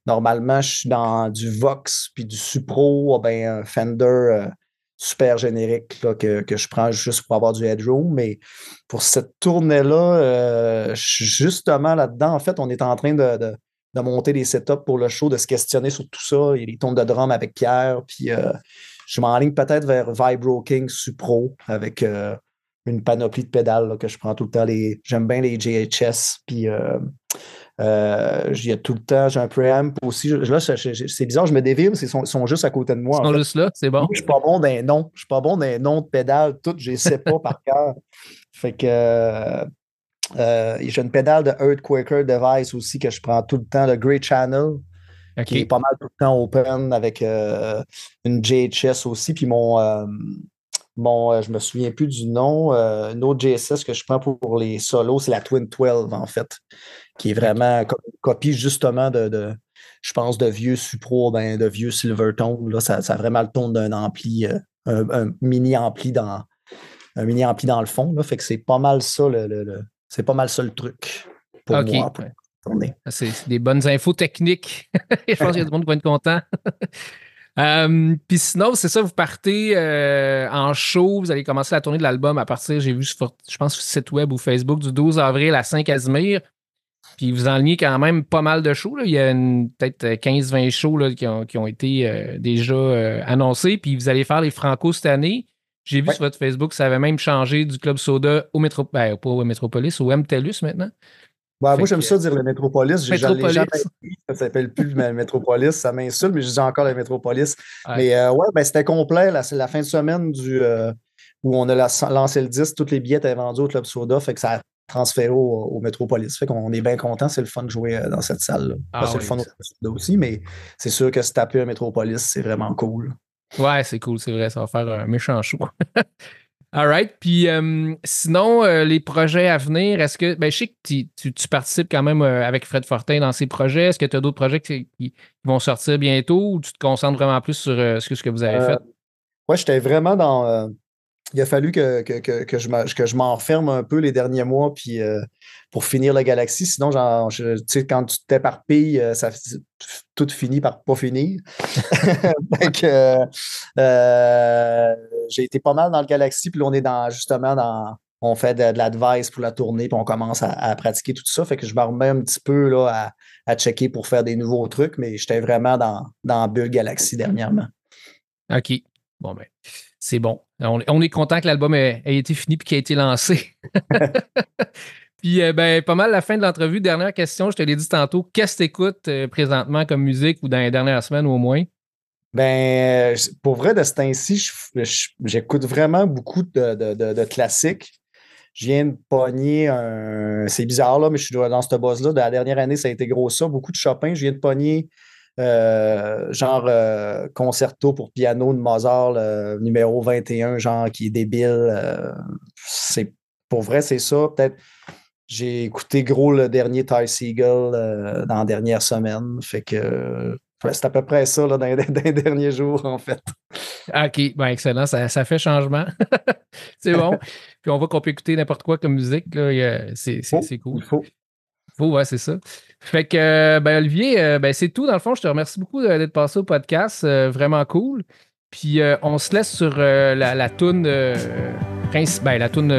normalement, je suis dans du Vox puis du Supro, ah ben, un Fender euh, super générique que, je prends juste pour avoir du headroom. Mais pour cette tournée-là, euh, je suis justement là-dedans. En fait, on est en train de, monter des setups pour le show, de se questionner sur tout ça. Il y a des tombes de drum avec Pierre. Puis euh, je m'enligne peut-être vers Vibro King Supro avec une panoplie de pédales que je prends tout le temps. Les, j'aime bien les JHS. Puis euh, il y a tout le temps, j'ai un preamp aussi. Je- Là, c'est bizarre, je me dévire, mais ils sont, juste à côté de moi. Ils sont juste là, c'est bon. Je suis pas bon d'un nom. Je suis pas bon d'un nom de pédale. Tout, je les sais pas par cœur. Fait que euh, euh, j'ai une pédale de Earthquaker Device aussi que je prends tout le temps, le Grey Channel, qui est pas mal tout le temps open avec euh, une JHS aussi. Puis mon, euh, mon je me souviens plus du nom, une autre JSS que je prends pour, pour les solos, c'est la Twin 12 en fait. Qui est vraiment co- copie justement de, de- je pense, de vieux Supro, ben, de vieux Silvertone. Là, ça, ça a vraiment le ton d'un ampli, euh, un, un mini ampli dans un mini ampli dans le fond. Là, fait que c'est pas mal ça le, le- le- c'est pas mal ça le truc pour moi pour. C'est des bonnes infos techniques. Je pense qu'il y a du monde qui va être content. Euh, Puis sinon, c'est ça, vous partez euh, en show, vous allez commencer la tournée de l'album à partir, j'ai vu, sur, je pense, sur le site web ou Facebook, du 12 avril à Saint-Casimir. Puis vous enlignez quand même pas mal de shows. là. Il y a peut-être 15-20 shows là, qui, ont, qui ont été euh, déjà euh, annoncés. Puis vous allez faire les Franco cette année. J'ai vu Ouais. sur votre Facebook, ça avait même changé du Club Soda au Métro... ben, pas au Métropolis, au MTELUS maintenant. Ouais, moi, j'aime que- ça dire le Métropolis. J'ai- jamais. Ça s'appelle plus le Métropolis. Ça m'insulte, mais je dis encore le Métropolis. Ouais. Mais euh, ouais, ben, c'était complet. C'est la fin de semaine du, euh, où on a la- lancé le disque. Tous les billets étaient vendus au Club Soda. Fait que ça a transféré au, au Métropolis. Fait qu'on est bien content. C'est le fun de jouer euh, dans cette salle-là. Ah c'est oui, le fun au aussi, mais c'est sûr que se taper un Métropolis, c'est vraiment cool. Ouais, c'est cool, c'est vrai, ça va faire un méchant show. All right. Puis euh, sinon, euh, les projets à venir, est-ce que. Ben, je sais que tu, tu- tu participes quand même euh, avec Fred Fortin dans ces projets. Est-ce que tu as d'autres projets qui, qui vont sortir bientôt ou tu te concentres vraiment plus sur ce, que, ce que vous avez fait? Ouais, j'étais vraiment dans. Il a fallu que, je m'a- que je m'en referme un peu les derniers mois euh, pour finir la galaxie. Sinon, je- quand tu t'éparpilles, euh, ça tout finit par pas finir. Euh, j'ai été pas mal dans le galaxie, puis on est dans justement dans. On fait de, l'advice pour la tournée, puis on commence à, pratiquer tout ça. Fait que je me remets un petit peu à, checker pour faire des nouveaux trucs, mais j'étais vraiment dans, dans Bulle Galaxie dernièrement. OK. Bon, ben, c'est bon. On, on est content que l'album ait, ait été fini et qu'il ait été lancé. puis, euh, ben, pas mal la fin de l'entrevue. Dernière question, je te l'ai dit tantôt. Qu'est-ce que tu écoutes euh, présentement comme musique ou dans les dernières semaines au moins? Ben, euh, pour vrai, de ce temps-ci, j'écoute vraiment beaucoup de, de- de- de classiques. Je viens de pogner un. C'est bizarre, là, mais je suis dans cette base-là. De la dernière année, ça a été gros ça. Beaucoup de Chopin. Je viens de pogner euh, genre euh, concerto pour piano de Mozart, le numéro 21, genre qui est débile. euh, c'est pour vrai, c'est ça. Peut-être j'ai écouté gros le dernier Ty Seagull dans la dernière semaine. Fait que c'est à peu près ça là, dans, les- dans les derniers jours, en fait. OK, ben excellent, ça, ça fait changement. c'est bon. Puis on voit qu'on peut écouter n'importe quoi comme musique. là, C'est c'est- c'est cool. Faut, ouais, c'est ça. Fait que, euh, ben, Olivier, euh, ben, c'est tout. Dans le fond, je te remercie beaucoup d'être passé au podcast. euh, vraiment cool. Puis on se laisse sur la, la toune, ben, la toune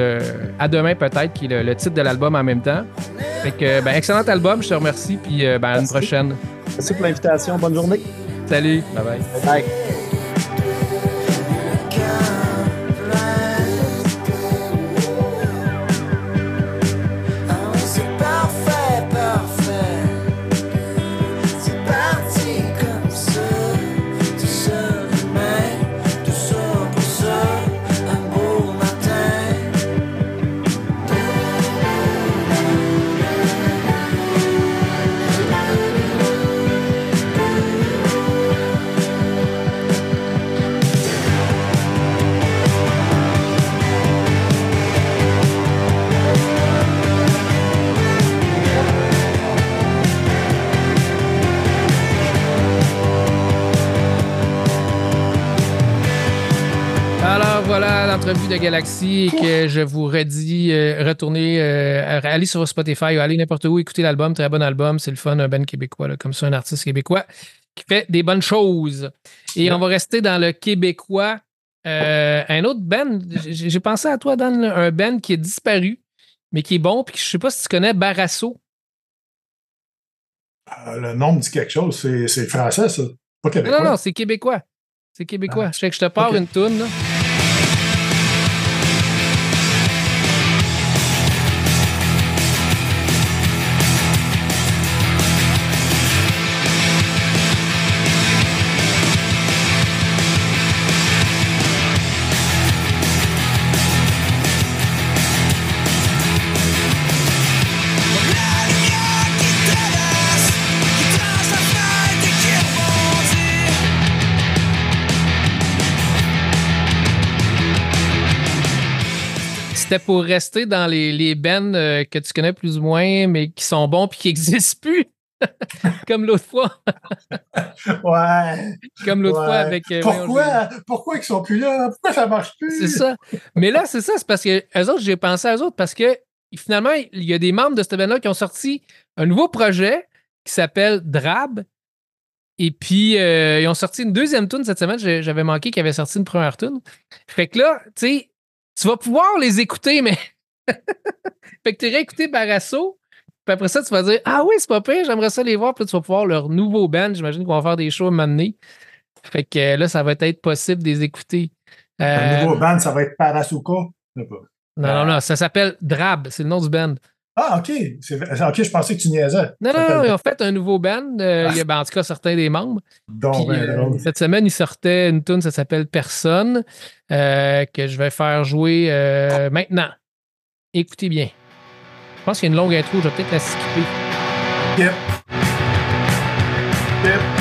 À demain peut-être, qui est le, le titre de l'album en même temps. Fait que, ben, excellent album, je te remercie. Puis ben, à une prochaine. Merci pour l'invitation. Bonne journée. Salut, bye bye. Bye. L'entrevue de Galaxy et que je vous redis, euh, retournez, euh, allez sur Spotify, allez n'importe où, écoutez l'album, très bon album, c'est le fun, un band québécois, là, comme ça, un artiste québécois qui fait des bonnes choses. Et on va rester dans le québécois. Euh, un autre band, j'ai pensé à toi, Dan, un band qui est disparu, mais qui est bon, puis je sais pas si tu connais Barasso. Le nom me dit quelque chose. C'est français, ça. Pas Non, québécois. non, non, c'est québécois. C'est québécois. Je sais que je te pars une toune, là. C'était pour rester dans les, les bands euh, que tu connais plus ou moins, mais qui sont bons puis qui n'existent plus. Comme l'autre fois. Ouais. Comme l'autre ouais. fois avec. euh, Pourquoi, pourquoi ils sont plus là? Pourquoi ça marche plus? C'est ça. Mais là, c'est ça, c'est parce que eux autres, j'ai pensé à eux autres parce que finalement, il y a des membres de cette band-là qui ont sorti un nouveau projet qui s'appelle Drab. Et puis, euh, ils ont sorti une deuxième tune cette semaine. J'avais manqué qu'ils avaient sorti une première tune. Fait que là, tu sais, tu vas pouvoir les écouter, mais. fait que tu irais écouter Barasso. Puis après ça, tu vas dire Ah oui, c'est pas pire, j'aimerais ça les voir. Puis là, tu vas pouvoir leur nouveau band. J'imagine qu'ils vont faire des shows à un moment donné. Fait que euh, là, ça va être possible de les écouter. Le Euh, nouveau band, ça va être Parasuka. Non, non, non, ça s'appelle Drab, c'est le nom du band. Ah, OK. C'est- OK, je pensais que tu niaisais. Non, non, ils ont fait un nouveau band. euh, Ah. il y a, ben, en tout cas, certains des membres. Donc, Puis, ben, euh, cette semaine, ils sortaient une tune, ça s'appelle Personne, euh, que je vais faire jouer maintenant. Écoutez bien. Je pense qu'il y a une longue intro, je vais peut-être la skipper. Yep. Yep.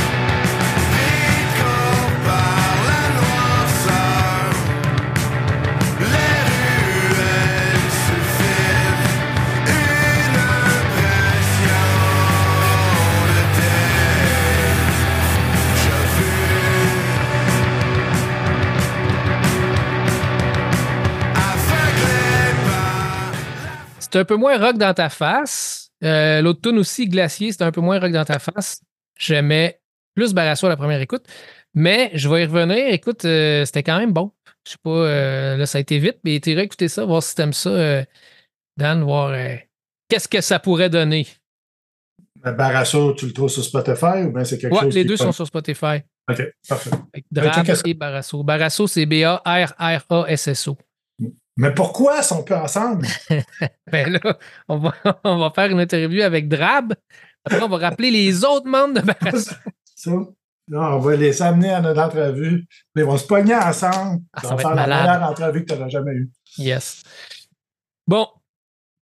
C'est un peu moins rock dans ta face. Euh, L'autre tune aussi, Glacier, c'est un peu moins rock dans ta face. J'aimais plus Barasso à la première écoute. Mais je vais y revenir. Écoute, euh, c'était quand même bon. Je sais pas, euh, là, ça a été vite, mais tu irais écouter ça, voir si t'aimes ça, Dan, voir qu'est-ce que ça pourrait donner. Ben, Barasso, tu le trouves sur Spotify ou bien c'est quelque Ouais, chose les deux pas- sont sur Spotify. OK, parfait. Ben, Drab que- et Barasso. Barasso, c'est B-A-R-R-A-S-S-O. Mais pourquoi ils sont plus ensemble? Ben là, on va, on va faire une interview avec Drab. Après, on va rappeler les autres membres de? Là, on va les amener à notre entrevue. Ils vont se pogner ensemble. Ah, ça on va faire être la meilleure entrevue que tu n'auras jamais eue. Yes. Bon,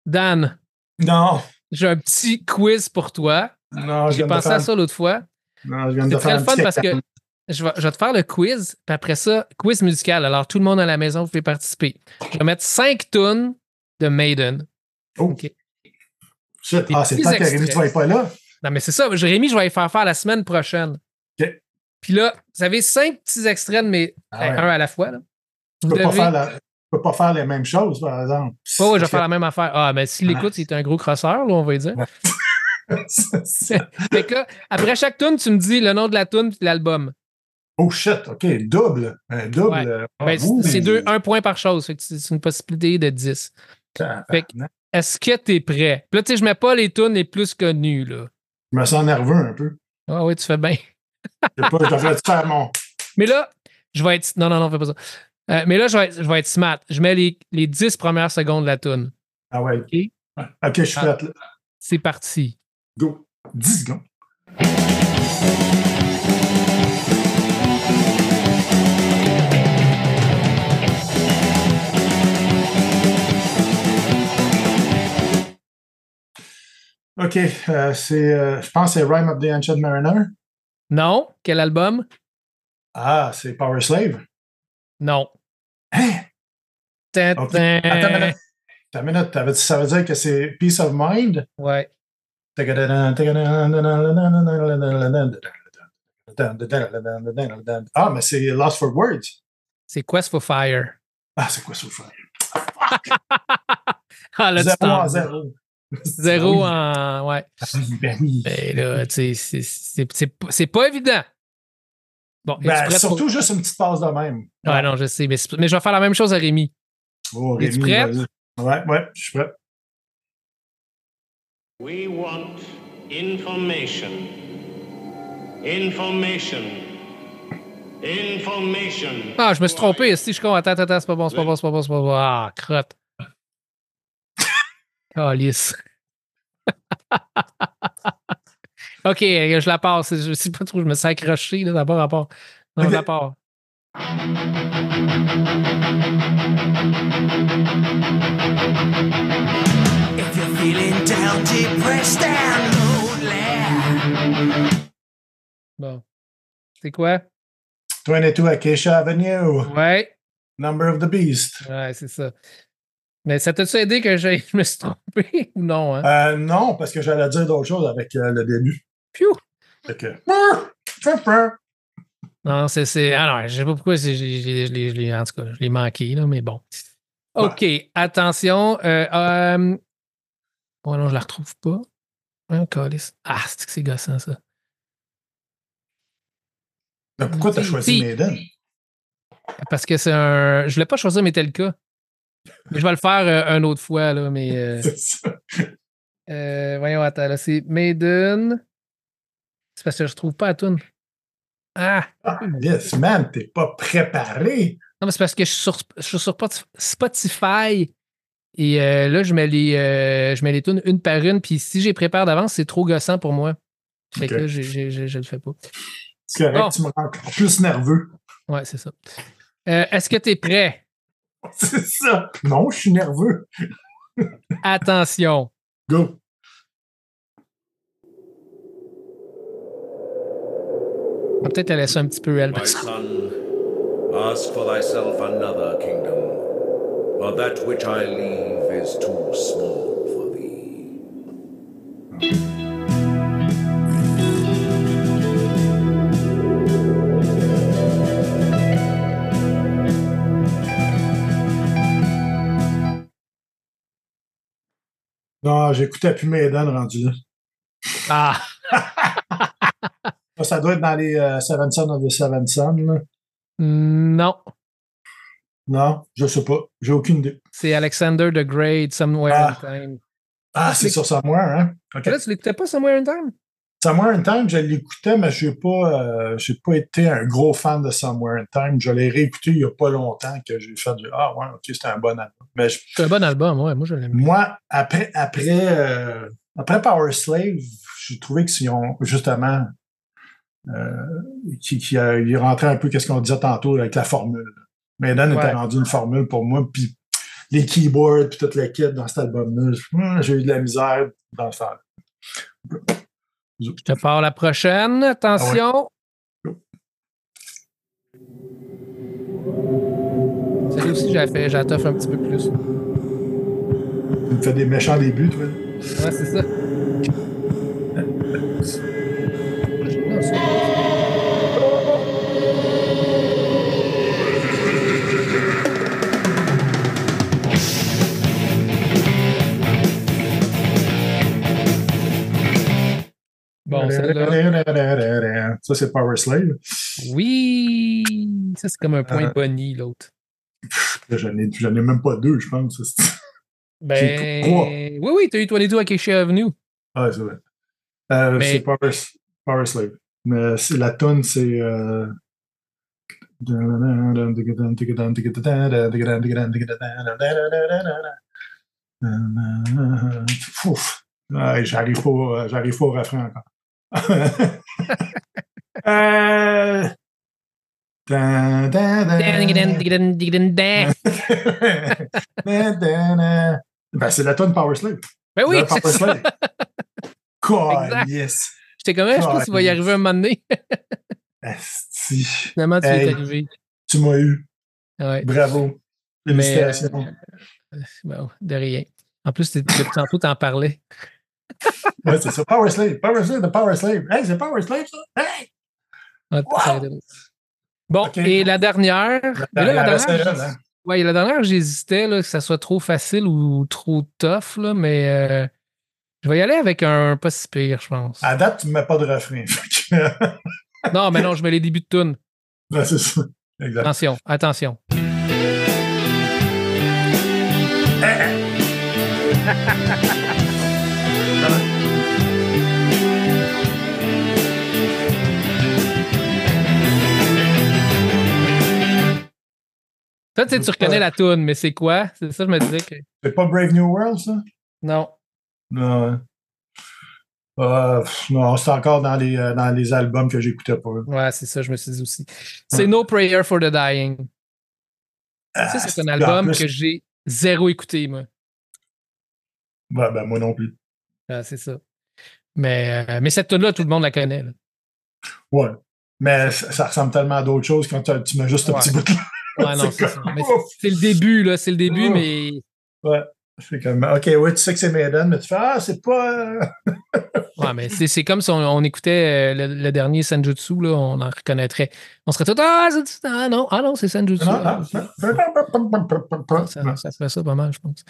Dan, Non, j'ai un petit quiz pour toi. non, je J'ai viens de pensé faire, à ça l'autre fois. Non, je viens de faire très un le fun parce que. Je vais, je vais te faire le quiz, puis après ça, quiz musical. Alors, tout le monde à la maison, vous pouvez participer. Je vais mettre 5 tunes de Maiden. Oh. OK. Shit. Ah, c'est pas que Rémi, tu vas être pas là. Non, mais c'est ça. Jérémy, je vais les faire faire la semaine prochaine. OK. Puis là, vous avez cinq petits extraits, mais Ah ouais. un à la fois. Là. Tu Vous peux, pas devez- faire la- tu peux pas faire les mêmes choses, par exemple. Oh, ouais, je vais faire la même affaire. Ah, mais s'il l'écoute, c'est un gros crosseur, là, on va dire. que- fait que là, après chaque tune, tu me dis le nom de la tune et l'album. Oh shit, OK, double. Un double. Ouais. Ben, ah, ouh. c'est deux, un point par chose. C'est une possibilité de 10. Fait que- Est-ce que tu es prêt? Puis là, tu sais, je mets pas les tunes les plus connues, là. Je me sens nerveux un peu. Ah oui, tu fais bien. Je pas, je faire mon. Mais là, je vais être. Non, non, non, fais pas ça. Euh, mais là, je vais, être, je vais être smart. Je mets les, les 10 premières secondes de la tune. Ah ouais. OK? OK, je suis Ah. prête. là. C'est parti. Go. 10 secondes. OK, euh, c'est, euh, je pense que c'est Rime of the Ancient Mariner. Non? Quel album? Ah, c'est Power Slave. Non. Hein? Tin, OK. tin. Attends une minute. Attends une minute. T'avais- Ça veut dire que c'est Peace of Mind? Ouais. Ah, mais c'est Lost for Words. C'est Quest for Fire. Ah, c'est quoi ça? frère? Ah, là, zéro. Zéro Ah en. Ouais. oui. Ben oui. Ben là, tu sais, c'est- c'est c'est pas- c'est pas évident. Bon, Ben, prêt pour- surtout juste une petite passe de même. Ouais, non, je sais. Mais, mais je vais faire la même chose à Rémi. Oh, Rémi, prête? vas-y. Ouais, ouais, je suis prêt. We want information. Information. Information. Ah, je me suis trompé. Si je compte. Attends, attends, attends, c'est pas bon, c'est pas bon, c'est pas bon, c'est pas bon. Ah, crotte. Calice. ok, je la passe. Je sais pas trop, je me suis accroché là, d'abord rapport. Non, Ok. de la part. If you're feeling down, depressed and lonely. Bon. C'est quoi? 22 Acacia Avenue. Ouais. Number of the Beast. Ouais, c'est ça. Mais ça t'a-tu aidé que je me suis trompé ou non? Hein? Euh, non, parce que j'allais dire d'autres choses avec euh, le début. Piou! Que. Non, c'est. c'est- non, je sais pas pourquoi je l'ai- en tout cas, je l'ai manqué, là, mais bon. OK, attention. Euh, euh, oh non, je la retrouve pas. Hein. Ah, c'est que c'est gossant, ça. Mais pourquoi t'as Si, choisi si. Maiden? Parce que c'est un. Je voulais pas choisir Metallica. Je vais le faire euh, une autre fois, là, mais. euh, ça. euh, voyons, attends, là, c'est Maiden. C'est parce que je trouve pas la tune. Ah! Ah, yes, man, t'es pas préparé. Non, mais c'est parce que je suis sur, je suis sur Spotif- Spotify et euh, là, je mets les, euh, je mets les tunes une par une. Puis si j'ai prépare d'avance, c'est trop gossant pour moi. Fait que là, j'ai- j'ai- je le fais pas. C'est correct, Bon. tu me rends encore plus nerveux. Ouais, c'est ça. Est-ce que tu es prêt? C'est ça. Non, je suis nerveux. Attention. Go. On va peut-être la laisser un petit peu elle. My son, ask for thyself another kingdom, for that which I leave is too small for thee. Non, j'écoutais plus Maiden rendu là. Ah! Ça, doit être dans les euh, Seven Son of the Seven Son. Non. Non, je sais pas. J'ai aucune idée. C'est Alexander the Great, Somewhere Ah. in Time. Ah, c'est sur Somewhere, hein? OK. Là, tu l'écoutais pas, Somewhere in Time? Somewhere in Time, je l'écoutais, mais je n'ai pas, euh, j'ai pas été un gros fan de Somewhere in Time. Je l'ai réécouté il n'y a pas longtemps que j'ai fait du Ah ouais, ok, c'était un bon album. Mais je- C'est un bon album, ouais. Moi, je l'aime. moi, après, après, euh, après Power Slave, j'ai trouvé que si on justement euh, qui, qui a, il rentrait un peu qu'est-ce qu'on disait tantôt avec la formule. Maiden Ouais. était rendu une formule pour moi, puis les keyboards, puis toute la kit dans cet album-là, hum, j'ai eu de la misère dans ça. Je te parle la prochaine. Attention. Celle aussi, j'ai fait, j'ai toffe un petit peu plus. Tu me fais des méchants débuts, toi. Ouais, c'est ça. Bon, celle-là. Ça, c'est Power Slave. Oui! Ça, c'est comme un point Euh. Bonnie, l'autre. J'en ai, j'en ai même pas deux, je pense. Ben. trois. Oui, oui, t'as eu 22 Acacia Avenue. Ah, c'est vrai. Euh, Mais- C'est Power, Power Slave. Mais c'est- la tonne, c'est. Euh... Ouais, j'arrive pas, j'arrive pas au refrain encore. Euh... Ben, c'est la tonne Power Slave. Ben oui, c'est Power ça. God, Exact. yes. J'étais comme, je pense qu'il va y arriver un moment donné. Asti. Finalement, tu y es Hey. arrivé. Tu m'as eu. Ouais. Bravo. Mais, Félicitations. euh, bon, de rien. En plus, tantôt, t'en parlais. Ouais, c'est ça. Power Slave. Power Slave, the Power Slave. Hey, c'est Power Slave, ça? Hey! Ouais, ça- Bon, et la dernière. là, la dernière, j'ai- hein? ouais, la dernière, j'hésitais que ça soit trop facile ou trop tough, là, mais euh, je vais y aller avec un pas si pire, je pense. À date, tu ne mets pas de refrain. Non, mais non, je mets les débuts de tune. Ouais, c'est ça. Exact. Attention, attention. Toi, tu sais, tu reconnais la tune, mais c'est quoi? C'est ça, je me disais que. C'est pas Brave New World, ça? Non. Non. hein. Euh, non, c'est encore dans les, euh, dans les albums que j'écoutais pas. Ouais, c'est ça, je me suis dit aussi. C'est No Prayer for the Dying. Ça, c'est un Ah, album plus- que j'ai zéro écouté, moi. Ouais, ben, moi non plus. Ah, c'est ça. Mais, euh, mais cette tune-là, tout le monde la connaît. là. Ouais. Mais ça, ça ressemble tellement à d'autres choses quand tu tu mets juste un Ouais. petit bout de Ouais, non, c'est ça. le début, là. C'est le début, Oh. mais Ouais. C'est comme, OK, oui, tu sais que c'est Maiden, mais tu fais, ah, c'est pas. euh, Ouais, mais c'est c'est comme si on, on écoutait euh, le, le dernier Senjutsu, là, on en reconnaîtrait. On serait tout Ah, c'est- ah non, ah non, c'est Ah, non. ça, ça ferait ça pas mal, je pense.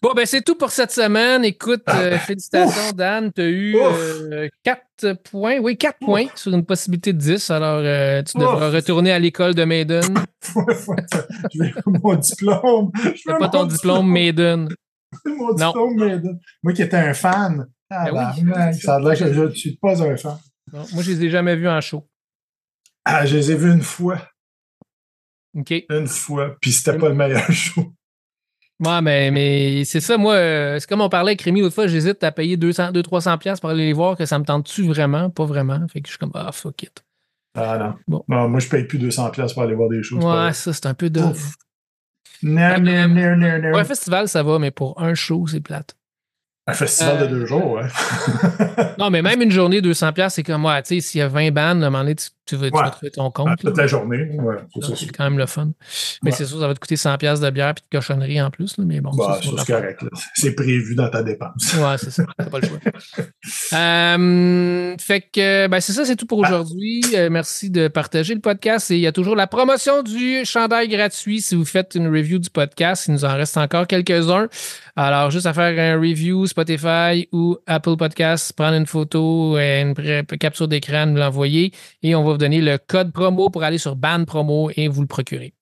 Bon, ben c'est tout pour cette semaine. Écoute, euh, félicitations, Dan. Tu as eu Ouf. 4 points. Oui, 4 points sur une possibilité de 10. Alors, euh, tu devras Ouf. retourner à l'école de Maiden. Je vais mon diplôme. Je veux pas ton diplôme Maiden. Mon Non. diplôme, Maiden. Moi qui étais un fan. Ah, Ben oui. ça a l'air que je ne suis pas un fan. Non, moi, je les ai jamais vus en show. Ah, je les ai vus une fois. OK. Une fois. Puis c'était pas le meilleur show. Ouais, mais, mais c'est ça, moi, euh, c'est comme on parlait avec Rémi l'autre fois, j'hésite à payer 200-300$ piastres pour aller les voir, que ça me tente-tu vraiment? Pas vraiment. Fait que je suis comme, ah, fuck it. Ah non. Bon. Non, moi, je paye plus 200$ piastres pour aller voir des pas Ouais, ça, c'est un peu de. Non, non, non, non, non. Pour un festival, ça va, mais pour un show, c'est plate. Un festival Euh, de deux jours, ouais. Non, mais même une journée, 200$, c'est comme, ouais, tu sais, s'il y a 20 bandes, à un moment donné, tu, tu vas, tu Ouais. vas trouver ton Ah, compte. Toute là. la journée. Ouais, c'est quand même le fun. Mais Ouais. c'est sûr, ça va te coûter 100$ de bière et de cochonnerie en plus. là, mais bon, Bah, c'est correct. C'est prévu dans ta dépense. Ouais, c'est ça. T'as pas le choix. Euh, fait que, ben, c'est ça, c'est tout pour aujourd'hui. Euh, merci de partager le podcast. Et il y a toujours la promotion du chandail gratuit si vous faites une review du podcast. Il nous en reste encore quelques-uns. Alors, juste à faire un review Spotify ou Apple Podcast, prendre une photo, euh, une capture d'écran, nous l'envoyer et on va vous donner le code promo pour aller sur Ban Promo et vous le procurer.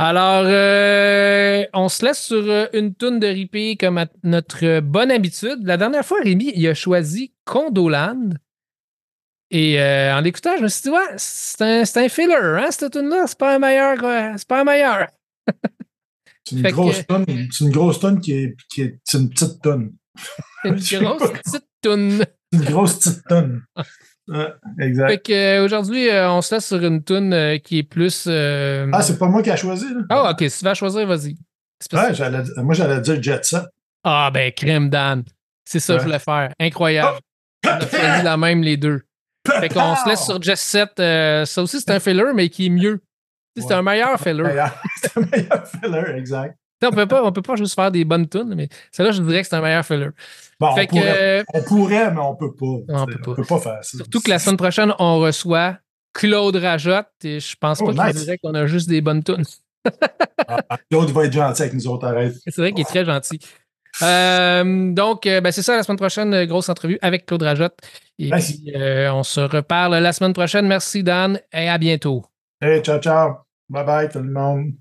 Alors, euh, on se laisse sur euh, une toune de ripé comme à notre bonne habitude. La dernière fois, Rémi, il a choisi Condoland. Et euh, en l'écoutant, je me suis dit, ouais, c'est un, c'est un filler, hein, cette tune-là. C'est pas un meilleur. euh, c'est pas un meilleur. C'est une que- grosse tonne. C'est une grosse tonne qui est, qui est c'est une petite tonne. Une grosse petite tune. Une grosse petite tonne. Ouais, exact. Fait que euh, aujourd'hui, euh, on se laisse sur une tune euh, qui est plus. euh, Ah, c'est pas moi qui a choisi. Là? Ah, ok, si tu vas choisir, vas-y. Ouais, j'allais- moi, j'allais dire Jet Set. Ah, ben, crème Dan. C'est ça que je voulais faire. Incroyable. On a choisi la même, les deux. Fait qu'on se laisse sur Just Set. ça aussi, c'est un filler, mais qui est mieux. C'est Ouais. un meilleur filler. C'est un meilleur filler, exact. On peut pas, on peut pas juste faire des bonnes tunes, mais celle-là, je dirais que c'est un meilleur filler. Bon, on, que, pourrait, euh, on pourrait, mais on peut pas. on peut pas. peut pas faire ça. surtout que la semaine prochaine, on reçoit Claude Rajotte. Et je pense Oh, pas dirait qu'on a juste des bonnes tunes. L'autre va être gentil avec nous autres, arrête. C'est vrai qu'il est très gentil. Euh, donc, euh, ben, c'est ça, la semaine prochaine, grosse entrevue avec Claude Rajotte. Et Merci. puis, euh, on se reparle la semaine prochaine. Merci, Dan, et à bientôt. Hey, ciao, ciao. Bye bye, tout le monde.